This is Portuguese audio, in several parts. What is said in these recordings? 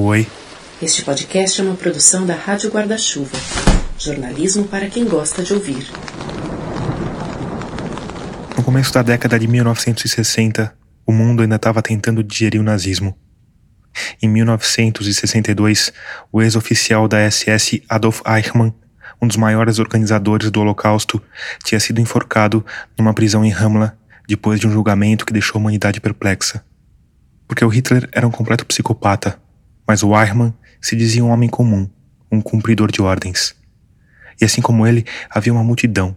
Oi. Este podcast é uma produção da Rádio Guarda-Chuva. Jornalismo para quem gosta de ouvir. No começo da década de 1960, o mundo ainda estava tentando digerir o nazismo. Em 1962, o ex-oficial da SS Adolf Eichmann, um dos maiores organizadores do Holocausto, tinha sido enforcado numa prisão em Ramla depois de um julgamento que deixou a humanidade perplexa. Porque o Hitler era um completo psicopata, mas o Eichmann se dizia um homem comum, um cumpridor de ordens. E assim como ele, havia uma multidão,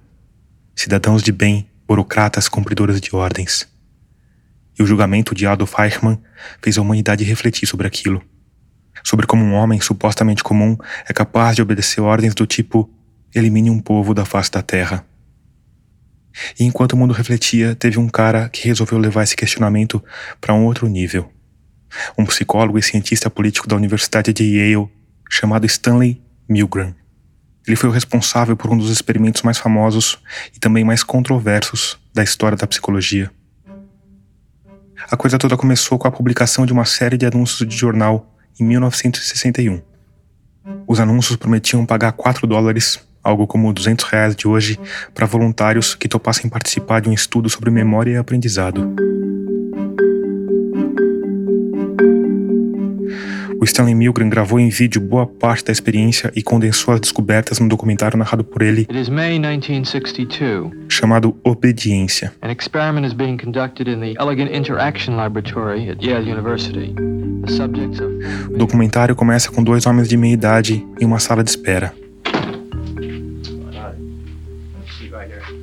cidadãos de bem, burocratas cumpridores de ordens. E o julgamento de Adolf Eichmann fez a humanidade refletir sobre aquilo. Sobre como um homem supostamente comum é capaz de obedecer ordens do tipo elimine um povo da face da terra. E enquanto o mundo refletia, teve um cara que resolveu levar esse questionamento para um outro nível. Um psicólogo e cientista político da Universidade de Yale, chamado Stanley Milgram. Ele foi o responsável por um dos experimentos mais famosos e também mais controversos da história da psicologia. A coisa toda começou com a publicação de uma série de anúncios de jornal em 1961. Os anúncios prometiam pagar 4 dólares algo como 200 reais de hoje, para voluntários que topassem participar de um estudo sobre memória e aprendizado. O Stanley Milgram gravou em vídeo boa parte da experiência e condensou as descobertas no documentário narrado por ele, chamado Obediência. An experiment is being conducted in the Elegant Interaction Laboratory at Yale University. The subjects of... O documentário começa com dois homens de meia idade em uma sala de espera.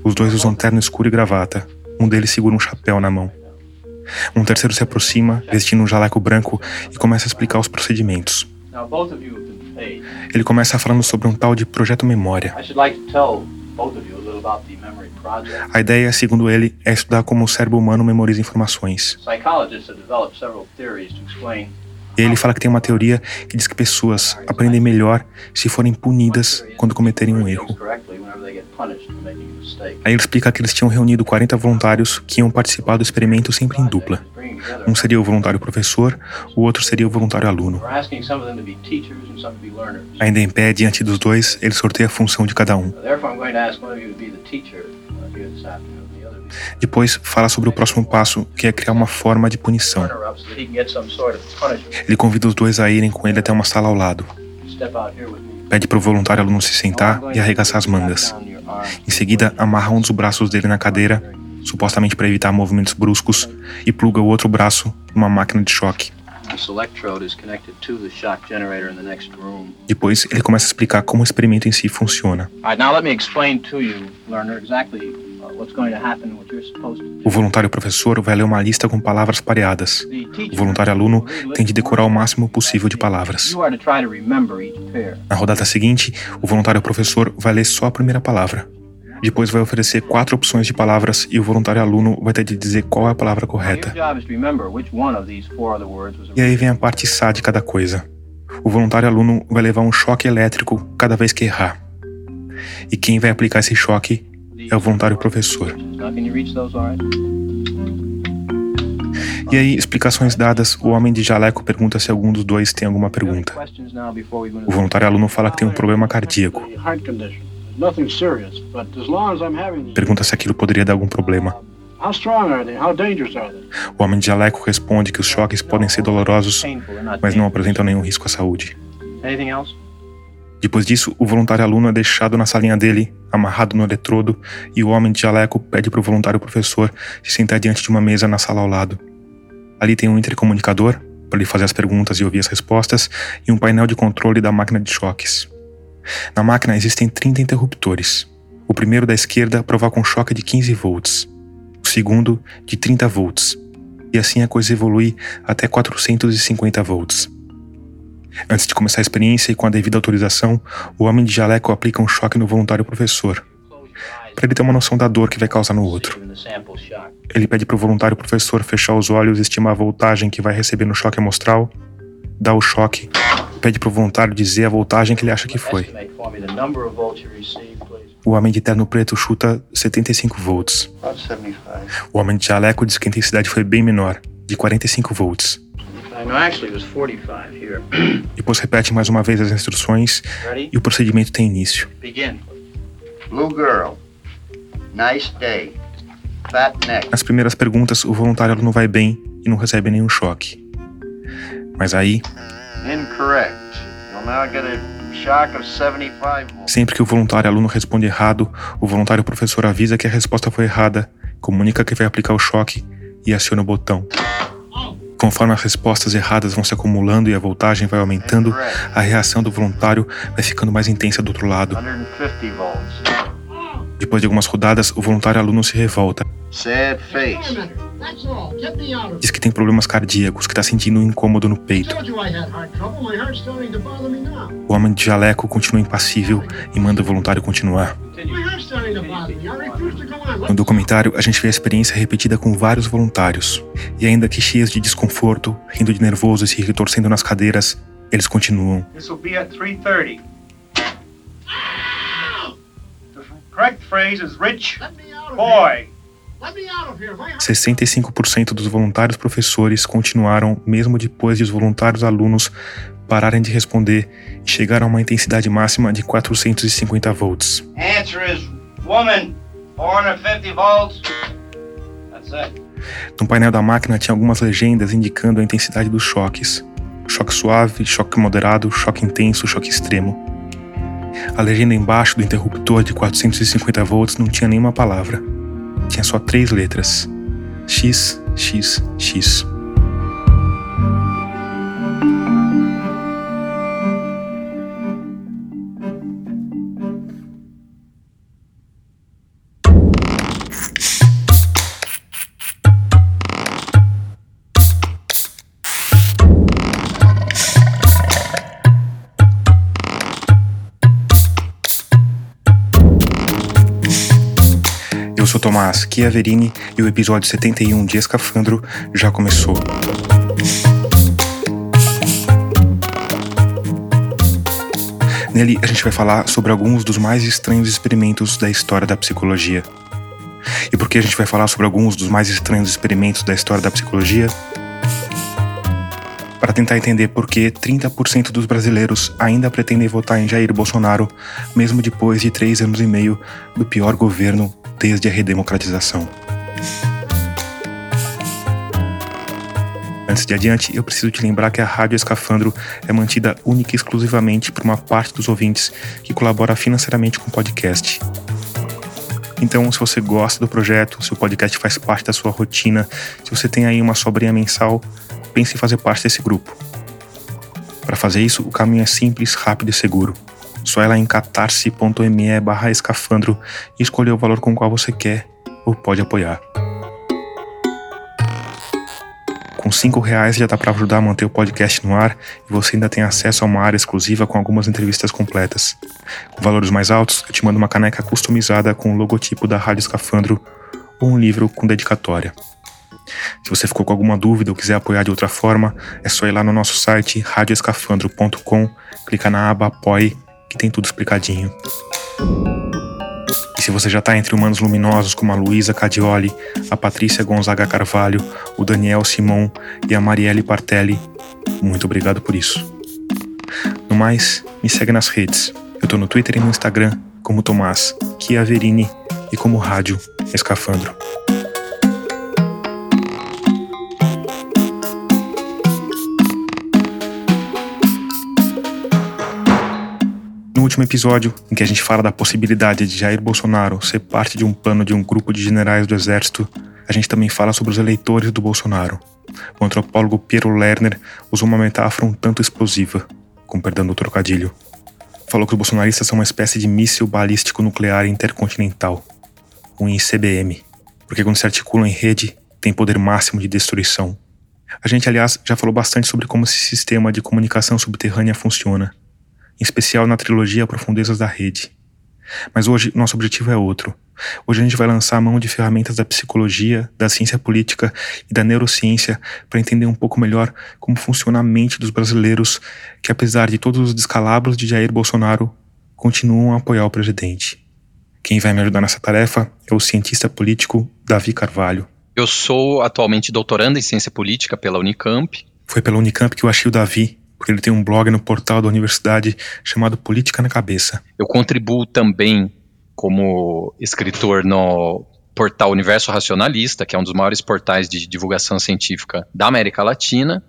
Os dois usam terno escuro e gravata. Um deles segura um chapéu na mão. Um terceiro se aproxima, vestindo um jaleco branco, e começa a explicar os procedimentos. Ele começa falando sobre um tal de Projeto Memória. A ideia, segundo ele, é estudar como o cérebro humano memoriza informações. E ele fala que tem uma teoria que diz que pessoas aprendem melhor se forem punidas quando cometerem um erro. Aí ele explica que eles tinham reunido 40 voluntários que iam participar do experimento sempre em dupla. Um seria o voluntário professor, o outro seria o voluntário aluno. Ainda em pé, diante dos dois, ele sorteia a função de cada um. Depois, fala sobre o próximo passo, que é criar uma forma de punição. Ele convida os dois a irem com ele até uma sala ao lado. Pede para o voluntário aluno se sentar e arregaçar as mangas. Em seguida, amarra um dos braços dele na cadeira, supostamente para evitar movimentos bruscos, e pluga o outro braço numa máquina de choque. Depois, ele começa a explicar como o experimento em si funciona. O voluntário professor vai ler uma lista com palavras pareadas. O voluntário aluno tem de decorar o máximo possível de palavras. Na rodada seguinte, o voluntário professor vai ler só a primeira palavra. Depois vai oferecer quatro opções de palavras e o voluntário aluno vai ter de dizer qual é a palavra correta. E aí vem a parte sádica da coisa. O voluntário aluno vai levar um choque elétrico cada vez que errar. E quem vai aplicar esse choque é o voluntário professor. E aí, explicações dadas, o homem de jaleco pergunta se algum dos dois tem alguma pergunta. O voluntário aluno fala que tem um problema cardíaco. Pergunta se aquilo poderia dar algum problema. O homem de jaleco responde que os choques podem ser dolorosos, mas não apresentam nenhum risco à saúde. Depois disso, o voluntário aluno é deixado na salinha dele, amarrado no eletrodo, e o homem de jaleco pede para o voluntário professor se sentar diante de uma mesa na sala ao lado. Ali tem um intercomunicador, para ele fazer as perguntas e ouvir as respostas, e um painel de controle da máquina de choques. Na máquina existem 30 interruptores. O primeiro da esquerda provoca um choque de 15 volts, o segundo de 30 volts, e assim a coisa evolui até 450 volts. Antes de começar a experiência e com a devida autorização, o homem de jaleco aplica um choque no voluntário professor, para ele ter uma noção da dor que vai causar no outro. Ele pede para o voluntário professor fechar os olhos estimar a voltagem que vai receber no choque amostral, dá o choque, pede para o voluntário dizer a voltagem que ele acha que foi. O homem de terno preto chuta 75 volts. O homem de jaleco diz que a intensidade foi bem menor, de 45 volts. Depois repete mais uma vez as instruções e o procedimento tem início. Blue girl. Nice day. Fat neck. Nas primeiras perguntas, o voluntário não vai bem e não recebe nenhum choque. Mas aí. Incorrect. You'll now get a shock of 75 Sempre que o voluntário aluno responde errado, o voluntário professor avisa que a resposta foi errada, comunica que vai aplicar o choque e aciona o botão. Conforme as respostas erradas vão se acumulando e a voltagem vai aumentando, a reação do voluntário vai ficando mais intensa do outro lado. Depois de algumas rodadas, o voluntário aluno se revolta. Diz que tem problemas cardíacos, que está sentindo um incômodo no peito. O homem de jaleco continua impassível e manda o voluntário continuar. No documentário, a gente vê a experiência repetida com vários voluntários. E ainda que cheios de desconforto, rindo de nervoso e se retorcendo nas cadeiras, eles continuam. correct phrase is rich boy. 65% dos voluntários professores continuaram mesmo depois de os voluntários alunos pararem de responder e chegaram a uma intensidade máxima de 450 volts. Answer is woman, 450 volts. That's it. No painel da máquina tinha algumas legendas indicando a intensidade dos choques: choque suave, choque moderado, choque intenso, choque extremo. A legenda embaixo do interruptor de 450 volts não tinha nenhuma palavra. Tinha só três letras: X, X, X. sou Tomás Chiaverini e o episódio 71 de Escafandro já começou. Nele a gente vai falar sobre alguns dos mais estranhos experimentos da história da psicologia. E por que a gente vai falar sobre alguns dos mais estranhos experimentos da história da psicologia? Para tentar entender por que 30% dos brasileiros ainda pretendem votar em Jair Bolsonaro, mesmo depois de três anos e meio do pior governo desde a redemocratização. Antes de adiante, eu preciso te lembrar que a Rádio Escafandro é mantida única e exclusivamente por uma parte dos ouvintes que colabora financeiramente com o podcast. Então, se você gosta do projeto, se o podcast faz parte da sua rotina, se você tem aí uma sobrinha mensal, pense em fazer parte desse grupo. Para fazer isso, o caminho é simples, rápido e seguro. Só ir lá em catarse.me barra escafandro e escolher o valor com o qual você quer ou pode apoiar. Com cinco reais já dá para ajudar a manter o podcast no ar e você ainda tem acesso a uma área exclusiva com algumas entrevistas completas. Com valores mais altos, eu te mando uma caneca customizada com o logotipo da Rádio Escafandro ou um livro com dedicatória. Se você ficou com alguma dúvida ou quiser apoiar de outra forma, é só ir lá no nosso site radioescafandro.com, clicar na aba Apoie que tem tudo explicadinho. E se você já está entre humanos luminosos como a Luísa Cadioli, a Patrícia Gonzaga Carvalho, o Daniel Simon e a Marielle Partelli, muito obrigado por isso. No mais, me segue nas redes. Eu estou no Twitter e no Instagram como Tomás Chiaverini e como Rádio Escafandro. Último episódio, em que a gente fala da possibilidade de Jair Bolsonaro ser parte de um plano de um grupo de generais do exército, a gente também fala sobre os eleitores do Bolsonaro. O antropólogo Piero Lerner usou uma metáfora um tanto explosiva, com perdão do trocadilho. Falou que os bolsonaristas são uma espécie de míssil balístico nuclear intercontinental, um ICBM, porque quando se articulam em rede, tem poder máximo de destruição. A gente, aliás, já falou bastante sobre como esse sistema de comunicação subterrânea funciona em especial na trilogia Profundezas da Rede. Mas hoje nosso objetivo é outro. Hoje a gente vai lançar a mão de ferramentas da psicologia, da ciência política e da neurociência para entender um pouco melhor como funciona a mente dos brasileiros que, apesar de todos os descalabros de Jair Bolsonaro, continuam a apoiar o presidente. Quem vai me ajudar nessa tarefa é o cientista político Davi Carvalho. Eu sou atualmente doutorando em ciência política pela Unicamp Foi pela Unicamp que eu achei o Davi, porque ele tem um blog no portal da universidade chamado Política na Cabeça. Eu contribuo também como escritor no portal Universo Racionalista, que é um dos maiores portais de divulgação científica da América Latina,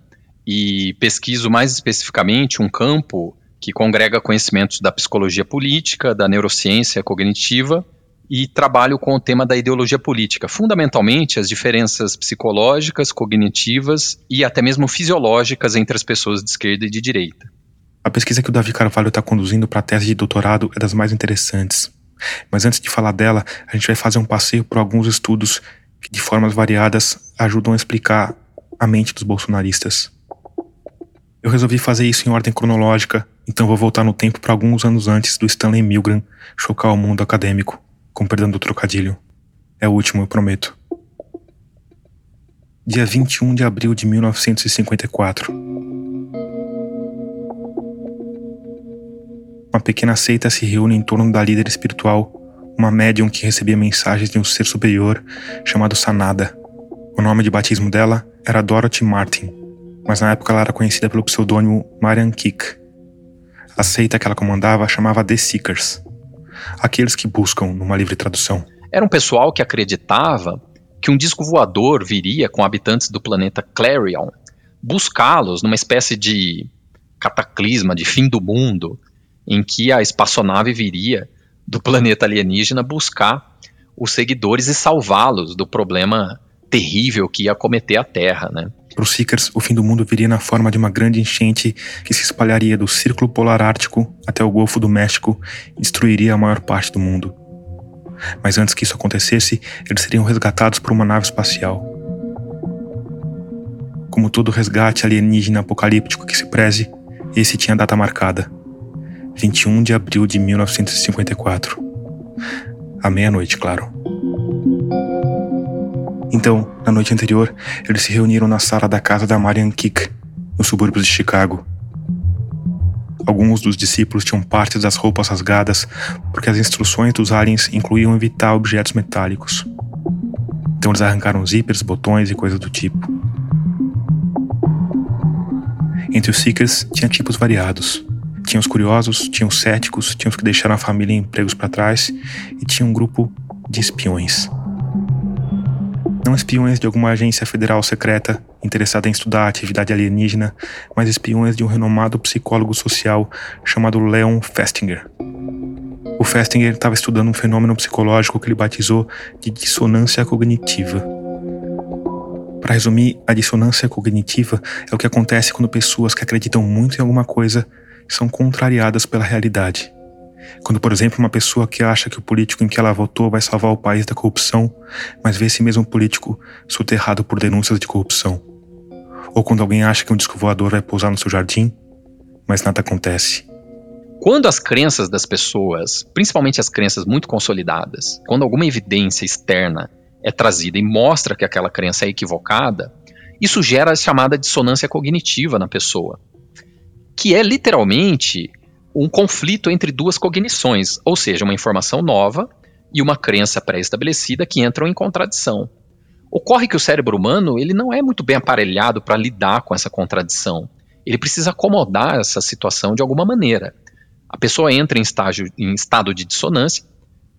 e pesquiso mais especificamente um campo que congrega conhecimentos da psicologia política, da neurociência cognitiva e trabalho com o tema da ideologia política, fundamentalmente as diferenças psicológicas, cognitivas e até mesmo fisiológicas entre as pessoas de esquerda e de direita. A pesquisa que o Davi Carvalho está conduzindo para a tese de doutorado é das mais interessantes. Mas antes de falar dela, a gente vai fazer um passeio por alguns estudos que, de formas variadas, ajudam a explicar a mente dos bolsonaristas. Eu resolvi fazer isso em ordem cronológica, então vou voltar no tempo para alguns anos antes do Stanley Milgram chocar o mundo acadêmico, com perdão do trocadilho. É o último, eu prometo. Dia 21 de abril de 1954. Uma pequena seita se reúne em torno da líder espiritual, uma médium que recebia mensagens de um ser superior chamado Sanada. O nome de batismo dela era Dorothy Martin, mas na época ela era conhecida pelo pseudônimo Marian Kick. A seita que ela comandava chamava The Seekers, aqueles que buscam numa livre tradução. Era um pessoal que acreditava que um disco voador viria com habitantes do planeta Clarion buscá-los numa espécie de cataclisma, de fim do mundo, em que a espaçonave viria do planeta alienígena buscar os seguidores e salvá-los do problema terrível que ia cometer a Terra, né? Para os Seekers, o fim do mundo viria na forma de uma grande enchente que se espalharia do Círculo Polar Ártico até o Golfo do México e destruiria a maior parte do mundo. Mas antes que isso acontecesse, eles seriam resgatados por uma nave espacial. Como todo resgate alienígena apocalíptico que se preze, esse tinha data marcada. 21 de abril de 1954. À meia-noite, claro. Então, na noite anterior, eles se reuniram na sala da casa da Marian Kick, nos subúrbios de Chicago. Alguns dos discípulos tinham partes das roupas rasgadas porque as instruções dos aliens incluíam evitar objetos metálicos. Então eles arrancaram zíperes, botões e coisas do tipo. Entre os Seekers tinha tipos variados. Tinha os curiosos, tinha os céticos, tinha os que deixaram a família e empregos para trás, e tinha um grupo de espiões. Não espiões de alguma agência federal secreta interessada em estudar a atividade alienígena, mas espiões de um renomado psicólogo social chamado Leon Festinger. O Festinger estava estudando um fenômeno psicológico que ele batizou de dissonância cognitiva. Para resumir, a dissonância cognitiva é o que acontece quando pessoas que acreditam muito em alguma coisa são contrariadas pela realidade. Quando, por exemplo, uma pessoa que acha que o político em que ela votou vai salvar o país da corrupção, mas vê esse mesmo político soterrado por denúncias de corrupção. Ou quando alguém acha que um disco voador vai pousar no seu jardim, mas nada acontece. Quando as crenças das pessoas, principalmente as crenças muito consolidadas, quando alguma evidência externa é trazida e mostra que aquela crença é equivocada, isso gera a chamada dissonância cognitiva na pessoa que é literalmente um conflito entre duas cognições, ou seja, uma informação nova e uma crença pré-estabelecida que entram em contradição. Ocorre que o cérebro humano ele não é muito bem aparelhado para lidar com essa contradição. Ele precisa acomodar essa situação de alguma maneira. A pessoa entra em, estágio, em estado de dissonância,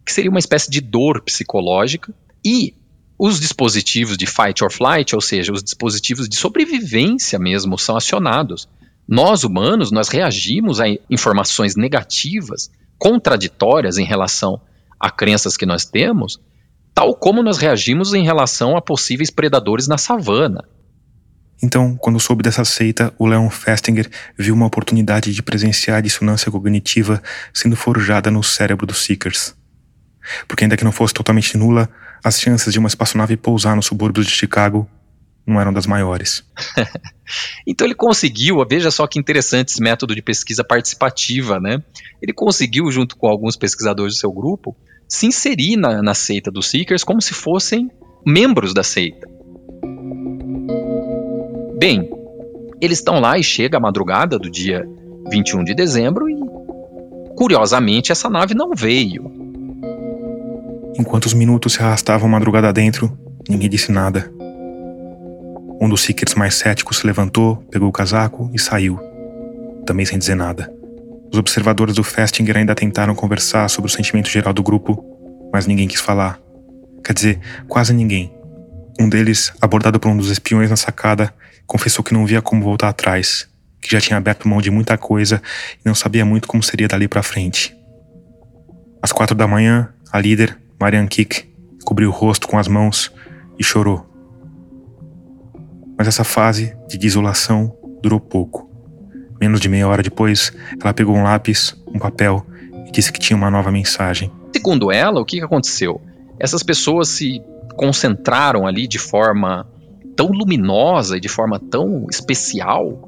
que seria uma espécie de dor psicológica, e os dispositivos de fight or flight, ou seja, os dispositivos de sobrevivência mesmo, são acionados nós, humanos, nós reagimos a informações negativas, contraditórias em relação a crenças que nós temos, tal como nós reagimos em relação a possíveis predadores na savana. Então, quando soube dessa seita, o Leon Festinger viu uma oportunidade de presenciar a dissonância cognitiva sendo forjada no cérebro dos Seekers. Porque, ainda que não fosse totalmente nula, as chances de uma espaçonave pousar nos subúrbios de Chicago não eram das maiores. então ele conseguiu, veja só que interessante esse método de pesquisa participativa, né? Ele conseguiu, junto com alguns pesquisadores do seu grupo, se inserir na, na seita dos Seekers como se fossem membros da seita. Bem, eles estão lá e chega a madrugada do dia 21 de dezembro e, curiosamente, essa nave não veio. Enquanto os minutos se arrastavam madrugada dentro, ninguém disse nada. Um dos seekers mais céticos se levantou, pegou o casaco e saiu, também sem dizer nada. Os observadores do Festinger ainda tentaram conversar sobre o sentimento geral do grupo, mas ninguém quis falar. Quer dizer, quase ninguém. Um deles, abordado por um dos espiões na sacada, confessou que não via como voltar atrás, que já tinha aberto mão de muita coisa e não sabia muito como seria dali para frente. Às quatro da manhã, a líder, Marian Kik, cobriu o rosto com as mãos e chorou. Mas essa fase de desolação durou pouco. Menos de meia hora depois, ela pegou um lápis, um papel e disse que tinha uma nova mensagem. Segundo ela, o que aconteceu? Essas pessoas se concentraram ali de forma tão luminosa e de forma tão especial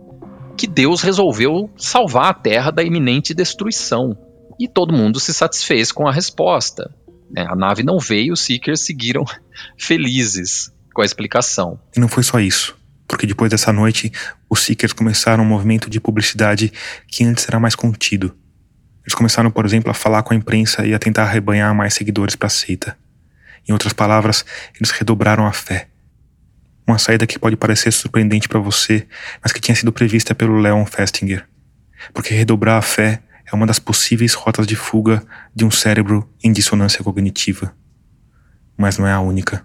que Deus resolveu salvar a Terra da iminente destruição. E todo mundo se satisfez com a resposta. Né? A nave não veio, os Seekers seguiram felizes com a explicação. E não foi só isso porque depois dessa noite, os Seekers começaram um movimento de publicidade que antes era mais contido. Eles começaram, por exemplo, a falar com a imprensa e a tentar arrebanhar mais seguidores para a seita. Em outras palavras, eles redobraram a fé. Uma saída que pode parecer surpreendente para você, mas que tinha sido prevista pelo Leon Festinger. Porque redobrar a fé é uma das possíveis rotas de fuga de um cérebro em dissonância cognitiva. Mas não é a única.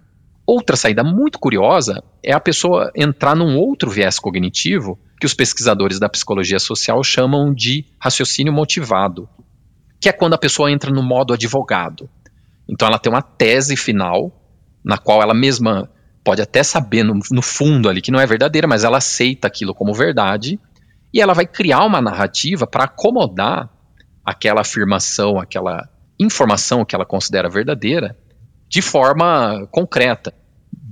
Outra saída muito curiosa é a pessoa entrar num outro viés cognitivo que os pesquisadores da psicologia social chamam de raciocínio motivado, que é quando a pessoa entra no modo advogado. Então ela tem uma tese final, na qual ela mesma pode até saber no, no fundo ali que não é verdadeira, mas ela aceita aquilo como verdade, e ela vai criar uma narrativa para acomodar aquela afirmação, aquela informação que ela considera verdadeira, de forma concreta.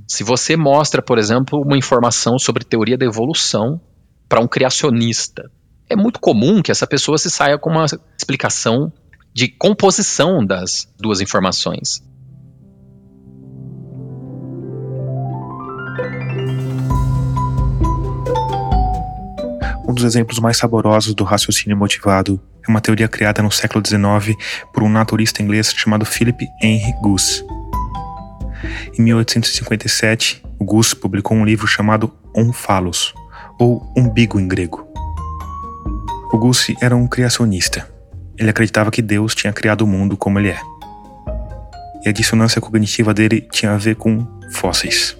Se você mostra, por exemplo, uma informação sobre teoria da evolução para um criacionista, é muito comum que essa pessoa se saia com uma explicação de composição das duas informações. Um dos exemplos mais saborosos do raciocínio motivado é uma teoria criada no século XIX por um naturista inglês chamado Philip Henry Goose. Em 1857, o Gus publicou um livro chamado Omphalos, ou Umbigo em grego. O Gus era um criacionista. Ele acreditava que Deus tinha criado o mundo como ele é. E a dissonância cognitiva dele tinha a ver com fósseis.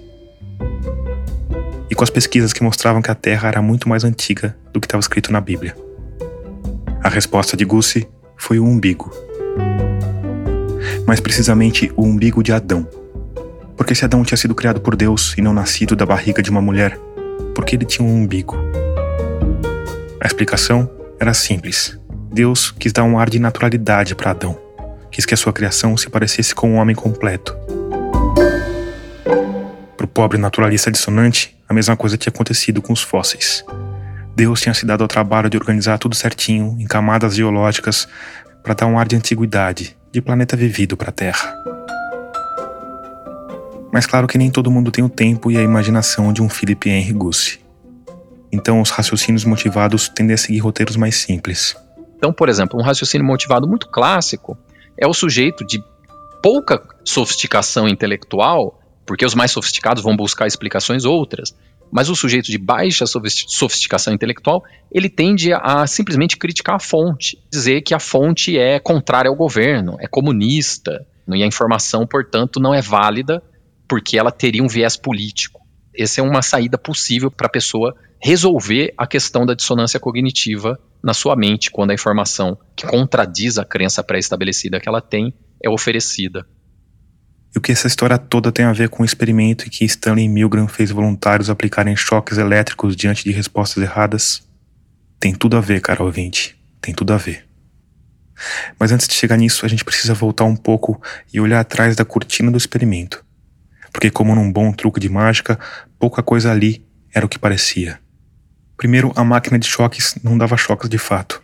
E com as pesquisas que mostravam que a Terra era muito mais antiga do que estava escrito na Bíblia. A resposta de Gussi foi o umbigo. Mais precisamente, o umbigo de Adão, porque se Adão tinha sido criado por Deus e não nascido da barriga de uma mulher, porque ele tinha um umbigo? A explicação era simples. Deus quis dar um ar de naturalidade para Adão. Quis que a sua criação se parecesse com um homem completo. Para o pobre naturalista dissonante, a mesma coisa tinha acontecido com os fósseis. Deus tinha se dado ao trabalho de organizar tudo certinho, em camadas geológicas, para dar um ar de antiguidade, de planeta vivido para a Terra. Mas claro que nem todo mundo tem o tempo e a imaginação de um Philip Henry Gussi. Então os raciocínios motivados tendem a seguir roteiros mais simples. Então, por exemplo, um raciocínio motivado muito clássico é o sujeito de pouca sofisticação intelectual, porque os mais sofisticados vão buscar explicações outras, mas o sujeito de baixa sofisticação intelectual, ele tende a simplesmente criticar a fonte, dizer que a fonte é contrária ao governo, é comunista, e a informação, portanto, não é válida porque ela teria um viés político. Essa é uma saída possível para a pessoa resolver a questão da dissonância cognitiva na sua mente quando a informação que contradiz a crença pré-estabelecida que ela tem é oferecida. E o que essa história toda tem a ver com o experimento em que Stanley Milgram fez voluntários aplicarem choques elétricos diante de respostas erradas? Tem tudo a ver, cara ouvinte. Tem tudo a ver. Mas antes de chegar nisso, a gente precisa voltar um pouco e olhar atrás da cortina do experimento porque, como num bom truque de mágica, pouca coisa ali era o que parecia. Primeiro, a máquina de choques não dava choques de fato.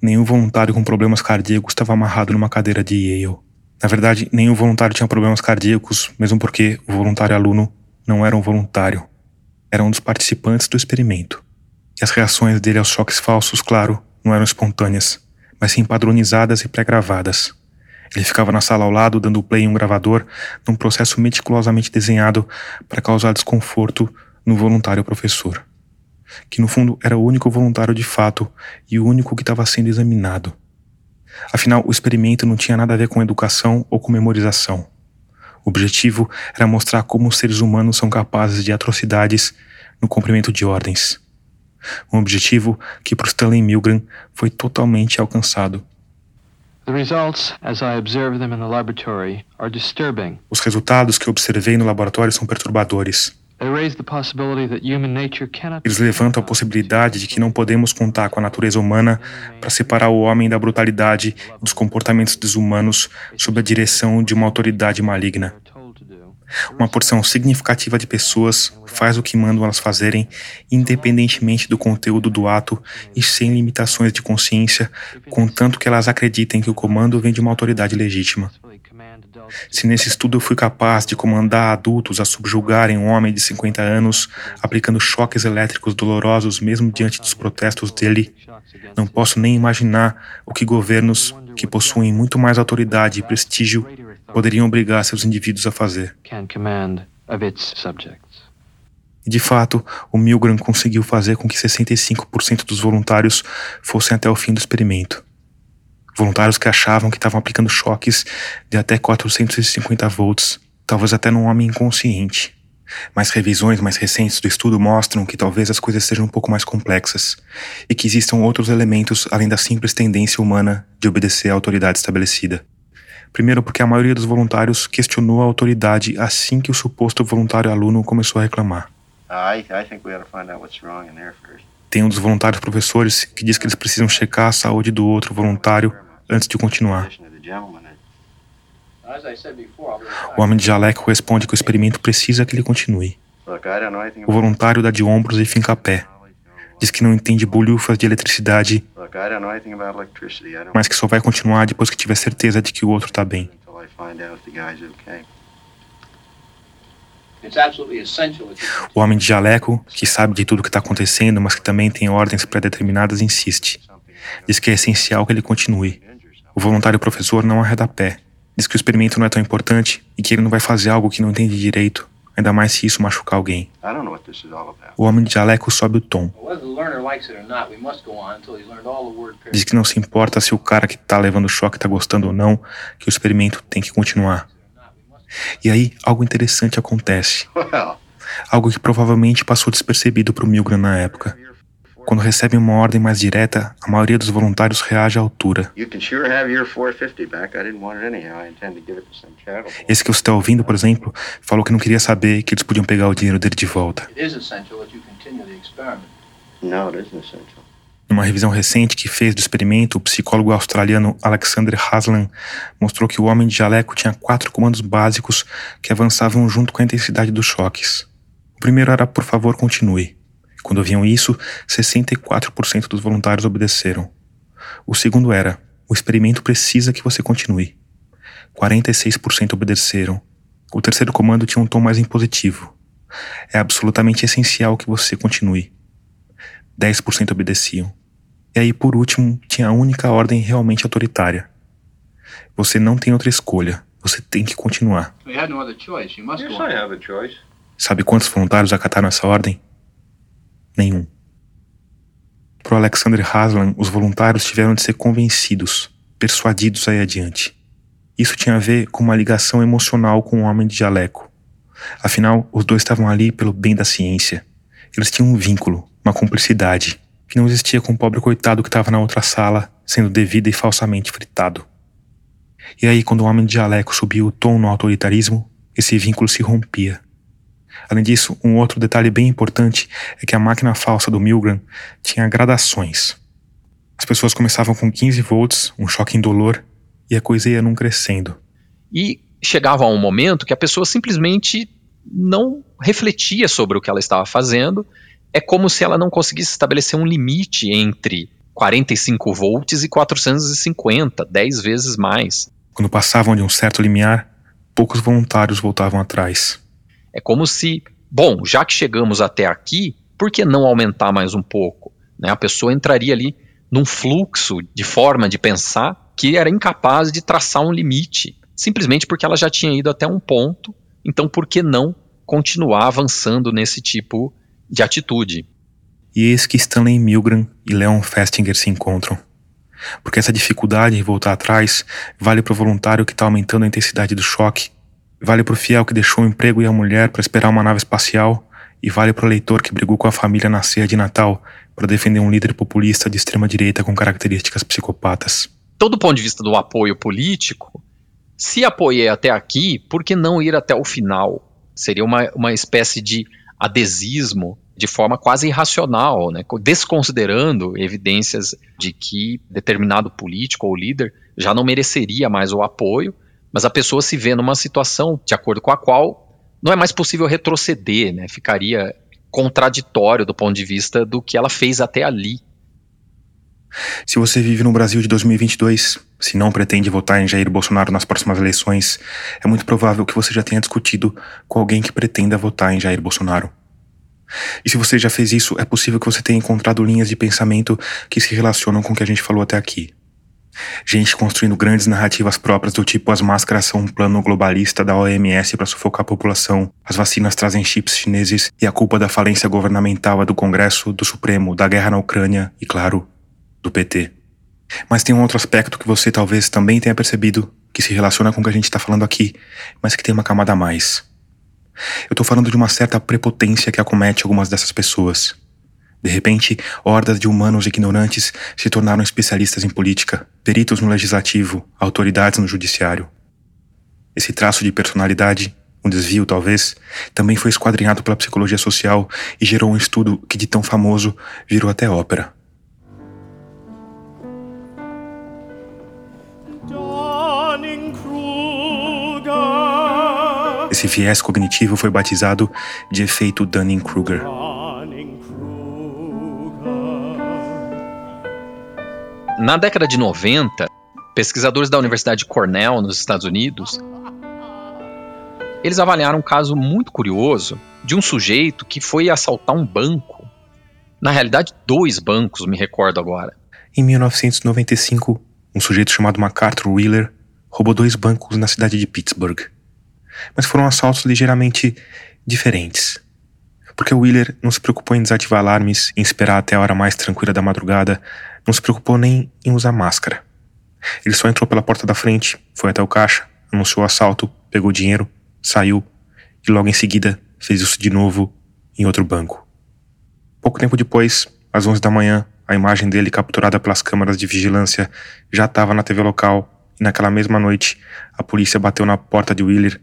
Nenhum voluntário com problemas cardíacos estava amarrado numa cadeira de Yale. Na verdade, nenhum voluntário tinha problemas cardíacos, mesmo porque o voluntário aluno não era um voluntário. Era um dos participantes do experimento. E as reações dele aos choques falsos, claro, não eram espontâneas, mas sim padronizadas e pré-gravadas. Ele ficava na sala ao lado, dando play em um gravador, num processo meticulosamente desenhado para causar desconforto no voluntário professor, que no fundo era o único voluntário de fato e o único que estava sendo examinado. Afinal, o experimento não tinha nada a ver com educação ou com memorização. O objetivo era mostrar como os seres humanos são capazes de atrocidades no cumprimento de ordens. Um objetivo que para Stanley Milgram foi totalmente alcançado. Os resultados que observei no laboratório são perturbadores. Eles levantam a possibilidade de que não podemos contar com a natureza humana para separar o homem da brutalidade e dos comportamentos desumanos sob a direção de uma autoridade maligna. Uma porção significativa de pessoas faz o que mandam elas fazerem, independentemente do conteúdo do ato e sem limitações de consciência, contanto que elas acreditem que o comando vem de uma autoridade legítima. Se nesse estudo eu fui capaz de comandar adultos a subjugarem um homem de 50 anos, aplicando choques elétricos dolorosos mesmo diante dos protestos dele, não posso nem imaginar o que governos que possuem muito mais autoridade e prestígio poderiam obrigar seus indivíduos a fazer. E de fato, o Milgram conseguiu fazer com que 65% dos voluntários fossem até o fim do experimento. Voluntários que achavam que estavam aplicando choques de até 450 volts, talvez até num homem inconsciente. Mas revisões mais recentes do estudo mostram que talvez as coisas sejam um pouco mais complexas e que existam outros elementos além da simples tendência humana de obedecer à autoridade estabelecida. Primeiro, porque a maioria dos voluntários questionou a autoridade assim que o suposto voluntário aluno começou a reclamar. Tem um dos voluntários professores que diz que eles precisam checar a saúde do outro voluntário antes de continuar. O homem de jaleco responde que o experimento precisa que ele continue. O voluntário dá de ombros e finca a pé. Diz que não entende bolhufas de eletricidade, mas que só vai continuar depois que tiver certeza de que o outro está bem. O homem de jaleco, que sabe de tudo o que está acontecendo, mas que também tem ordens pré-determinadas, insiste. Diz que é essencial que ele continue. O voluntário professor não arreda pé. Diz que o experimento não é tão importante e que ele não vai fazer algo que não entende direito, ainda mais se isso machucar alguém. O homem de jaleco sobe o tom. Diz que não se importa se o cara que está levando choque está gostando ou não, que o experimento tem que continuar. E aí, algo interessante acontece. Algo que provavelmente passou despercebido para o Milgram na época. Quando recebem uma ordem mais direta, a maioria dos voluntários reage à altura. Esse que você está ouvindo, por exemplo, falou que não queria saber que eles podiam pegar o dinheiro dele de volta. Numa revisão recente que fez do experimento, o psicólogo australiano Alexander Haslam mostrou que o homem de jaleco tinha quatro comandos básicos que avançavam junto com a intensidade dos choques. O primeiro era por favor continue. Quando ouviam isso, 64% dos voluntários obedeceram. O segundo era: o experimento precisa que você continue. 46% obedeceram. O terceiro comando tinha um tom mais impositivo. É absolutamente essencial que você continue. 10% obedeciam. E aí, por último, tinha a única ordem realmente autoritária. Você não tem outra escolha. Você tem que continuar. Sabe quantos voluntários acataram essa ordem? Nenhum. Para Alexander Haslam, os voluntários tiveram de ser convencidos, persuadidos a ir adiante. Isso tinha a ver com uma ligação emocional com o homem de jaleco. Afinal, os dois estavam ali pelo bem da ciência. Eles tinham um vínculo, uma cumplicidade, que não existia com o pobre coitado que estava na outra sala, sendo devida e falsamente fritado. E aí, quando o homem de jaleco subiu o tom no autoritarismo, esse vínculo se rompia. Além disso, um outro detalhe bem importante é que a máquina falsa do Milgram tinha gradações. As pessoas começavam com 15 volts, um choque indolor, e a coisa ia num crescendo. E chegava a um momento que a pessoa simplesmente não refletia sobre o que ela estava fazendo. É como se ela não conseguisse estabelecer um limite entre 45 volts e 450, 10 vezes mais. Quando passavam de um certo limiar, poucos voluntários voltavam atrás. É como se, bom, já que chegamos até aqui, por que não aumentar mais um pouco? Né? A pessoa entraria ali num fluxo de forma de pensar que era incapaz de traçar um limite, simplesmente porque ela já tinha ido até um ponto, então por que não continuar avançando nesse tipo de atitude. E eis que Stanley Milgram e Leon Festinger se encontram. Porque essa dificuldade em voltar atrás vale para o voluntário que está aumentando a intensidade do choque, vale para o fiel que deixou o emprego e a mulher para esperar uma nave espacial, e vale para o leitor que brigou com a família na ceia de Natal para defender um líder populista de extrema direita com características psicopatas. Todo ponto de vista do apoio político, se apoiei até aqui, por que não ir até o final? Seria uma, uma espécie de adesismo de forma quase irracional, né? desconsiderando evidências de que determinado político ou líder já não mereceria mais o apoio, mas a pessoa se vê numa situação de acordo com a qual não é mais possível retroceder, né? ficaria contraditório do ponto de vista do que ela fez até ali. Se você vive no Brasil de 2022, se não pretende votar em Jair Bolsonaro nas próximas eleições, é muito provável que você já tenha discutido com alguém que pretenda votar em Jair Bolsonaro. E se você já fez isso, é possível que você tenha encontrado linhas de pensamento que se relacionam com o que a gente falou até aqui. Gente construindo grandes narrativas próprias do tipo as máscaras são um plano globalista da OMS para sufocar a população, as vacinas trazem chips chineses e a culpa da falência governamental é do Congresso, do Supremo, da guerra na Ucrânia e, claro, do PT. Mas tem um outro aspecto que você talvez também tenha percebido que se relaciona com o que a gente está falando aqui, mas que tem uma camada a mais. Eu tô falando de uma certa prepotência que acomete algumas dessas pessoas. De repente, hordas de humanos ignorantes se tornaram especialistas em política, peritos no legislativo, autoridades no judiciário. Esse traço de personalidade, um desvio talvez, também foi esquadrinhado pela psicologia social e gerou um estudo que de tão famoso virou até ópera. Esse viés cognitivo foi batizado de efeito Dunning-Kruger. Na década de 90, pesquisadores da Universidade de Cornell, nos Estados Unidos, eles avaliaram um caso muito curioso de um sujeito que foi assaltar um banco. Na realidade, dois bancos, me recordo agora. Em 1995, um sujeito chamado MacArthur Wheeler roubou dois bancos na cidade de Pittsburgh mas foram assaltos ligeiramente diferentes. Porque o Wheeler não se preocupou em desativar alarmes, em esperar até a hora mais tranquila da madrugada, não se preocupou nem em usar máscara. Ele só entrou pela porta da frente, foi até o caixa, anunciou o assalto, pegou o dinheiro, saiu e logo em seguida fez isso de novo em outro banco. Pouco tempo depois, às 11 da manhã, a imagem dele capturada pelas câmeras de vigilância já estava na TV local e naquela mesma noite a polícia bateu na porta de Wheeler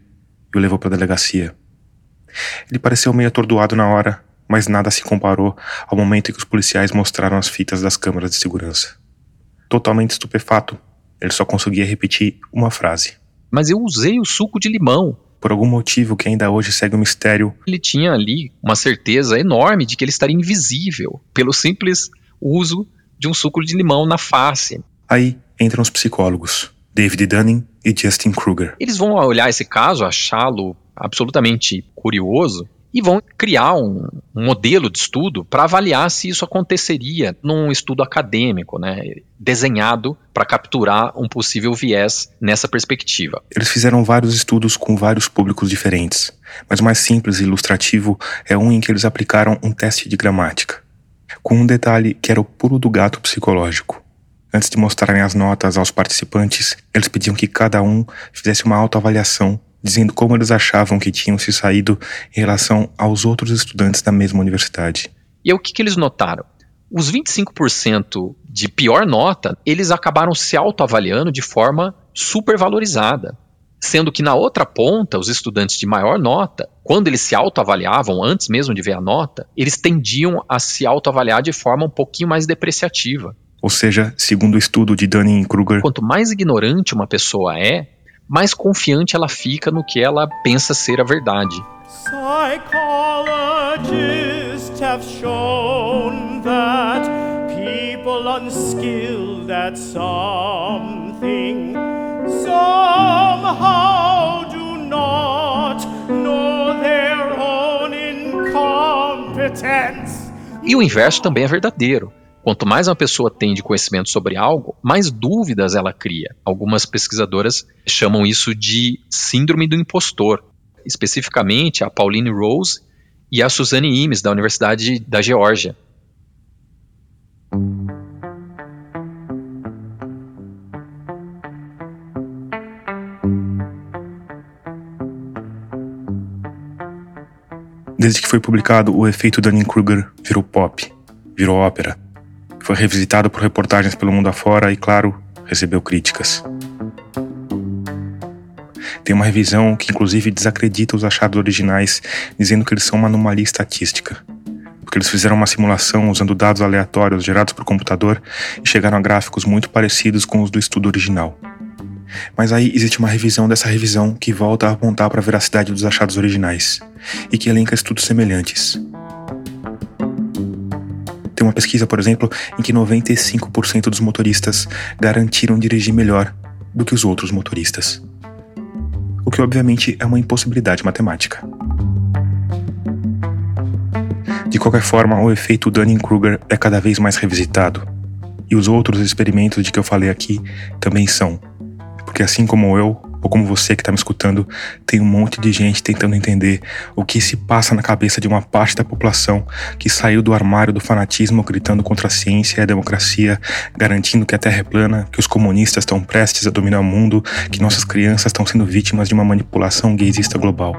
e o levou para a delegacia. Ele pareceu meio atordoado na hora, mas nada se comparou ao momento em que os policiais mostraram as fitas das câmeras de segurança. Totalmente estupefato, ele só conseguia repetir uma frase. Mas eu usei o suco de limão. Por algum motivo que ainda hoje segue um mistério. Ele tinha ali uma certeza enorme de que ele estaria invisível, pelo simples uso de um suco de limão na face. Aí entram os psicólogos. David Dunning e Justin Kruger. Eles vão olhar esse caso, achá-lo absolutamente curioso e vão criar um, um modelo de estudo para avaliar se isso aconteceria num estudo acadêmico, né, desenhado para capturar um possível viés nessa perspectiva. Eles fizeram vários estudos com vários públicos diferentes, mas o mais simples e ilustrativo é um em que eles aplicaram um teste de gramática, com um detalhe que era o pulo do gato psicológico. Antes de mostrarem as notas aos participantes, eles pediam que cada um fizesse uma autoavaliação, dizendo como eles achavam que tinham se saído em relação aos outros estudantes da mesma universidade. E o que, que eles notaram? Os 25% de pior nota, eles acabaram se autoavaliando de forma supervalorizada. Sendo que na outra ponta, os estudantes de maior nota, quando eles se autoavaliavam, antes mesmo de ver a nota, eles tendiam a se autoavaliar de forma um pouquinho mais depreciativa. Ou seja, segundo o estudo de Dunning-Kruger, quanto mais ignorante uma pessoa é, mais confiante ela fica no que ela pensa ser a verdade. Psychologists have shown that people unskilled at something somehow do not know their own incompetence. E o inverso também é verdadeiro. Quanto mais uma pessoa tem de conhecimento sobre algo, mais dúvidas ela cria. Algumas pesquisadoras chamam isso de síndrome do impostor. especificamente a Pauline Rose e a Suzanne Imes, da Universidade da Geórgia. Desde que foi publicado, o efeito Dunning-Kruger virou pop, virou ópera. Foi revisitado por reportagens pelo mundo afora e, claro, recebeu críticas. Tem uma revisão que, inclusive, desacredita os achados originais, dizendo que eles são uma anomalia estatística. Porque eles fizeram uma simulação usando dados aleatórios gerados por computador e chegaram a gráficos muito parecidos com os do estudo original. Mas aí existe uma revisão dessa revisão que volta a apontar para a veracidade dos achados originais e que elenca estudos semelhantes. Tem uma pesquisa, por exemplo, em que 95% dos motoristas garantiram dirigir melhor do que os outros motoristas. O que, obviamente, é uma impossibilidade matemática. De qualquer forma, o efeito Dunning-Kruger é cada vez mais revisitado, e os outros experimentos de que eu falei aqui também são porque assim como eu, ou como você que está me escutando, tem um monte de gente tentando entender o que se passa na cabeça de uma parte da população que saiu do armário do fanatismo gritando contra a ciência e a democracia, garantindo que a Terra é plana, que os comunistas estão prestes a dominar o mundo, que nossas crianças estão sendo vítimas de uma manipulação gaysista global.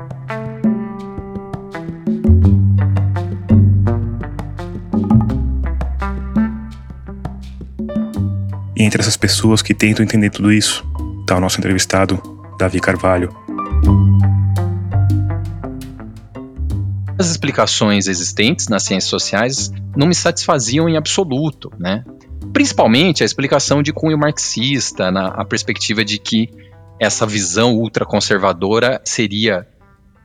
E entre essas pessoas que tentam entender tudo isso, está o nosso entrevistado, Davi Carvalho. As explicações existentes nas ciências sociais não me satisfaziam em absoluto, né? Principalmente a explicação de cunho marxista, na a perspectiva de que essa visão ultraconservadora seria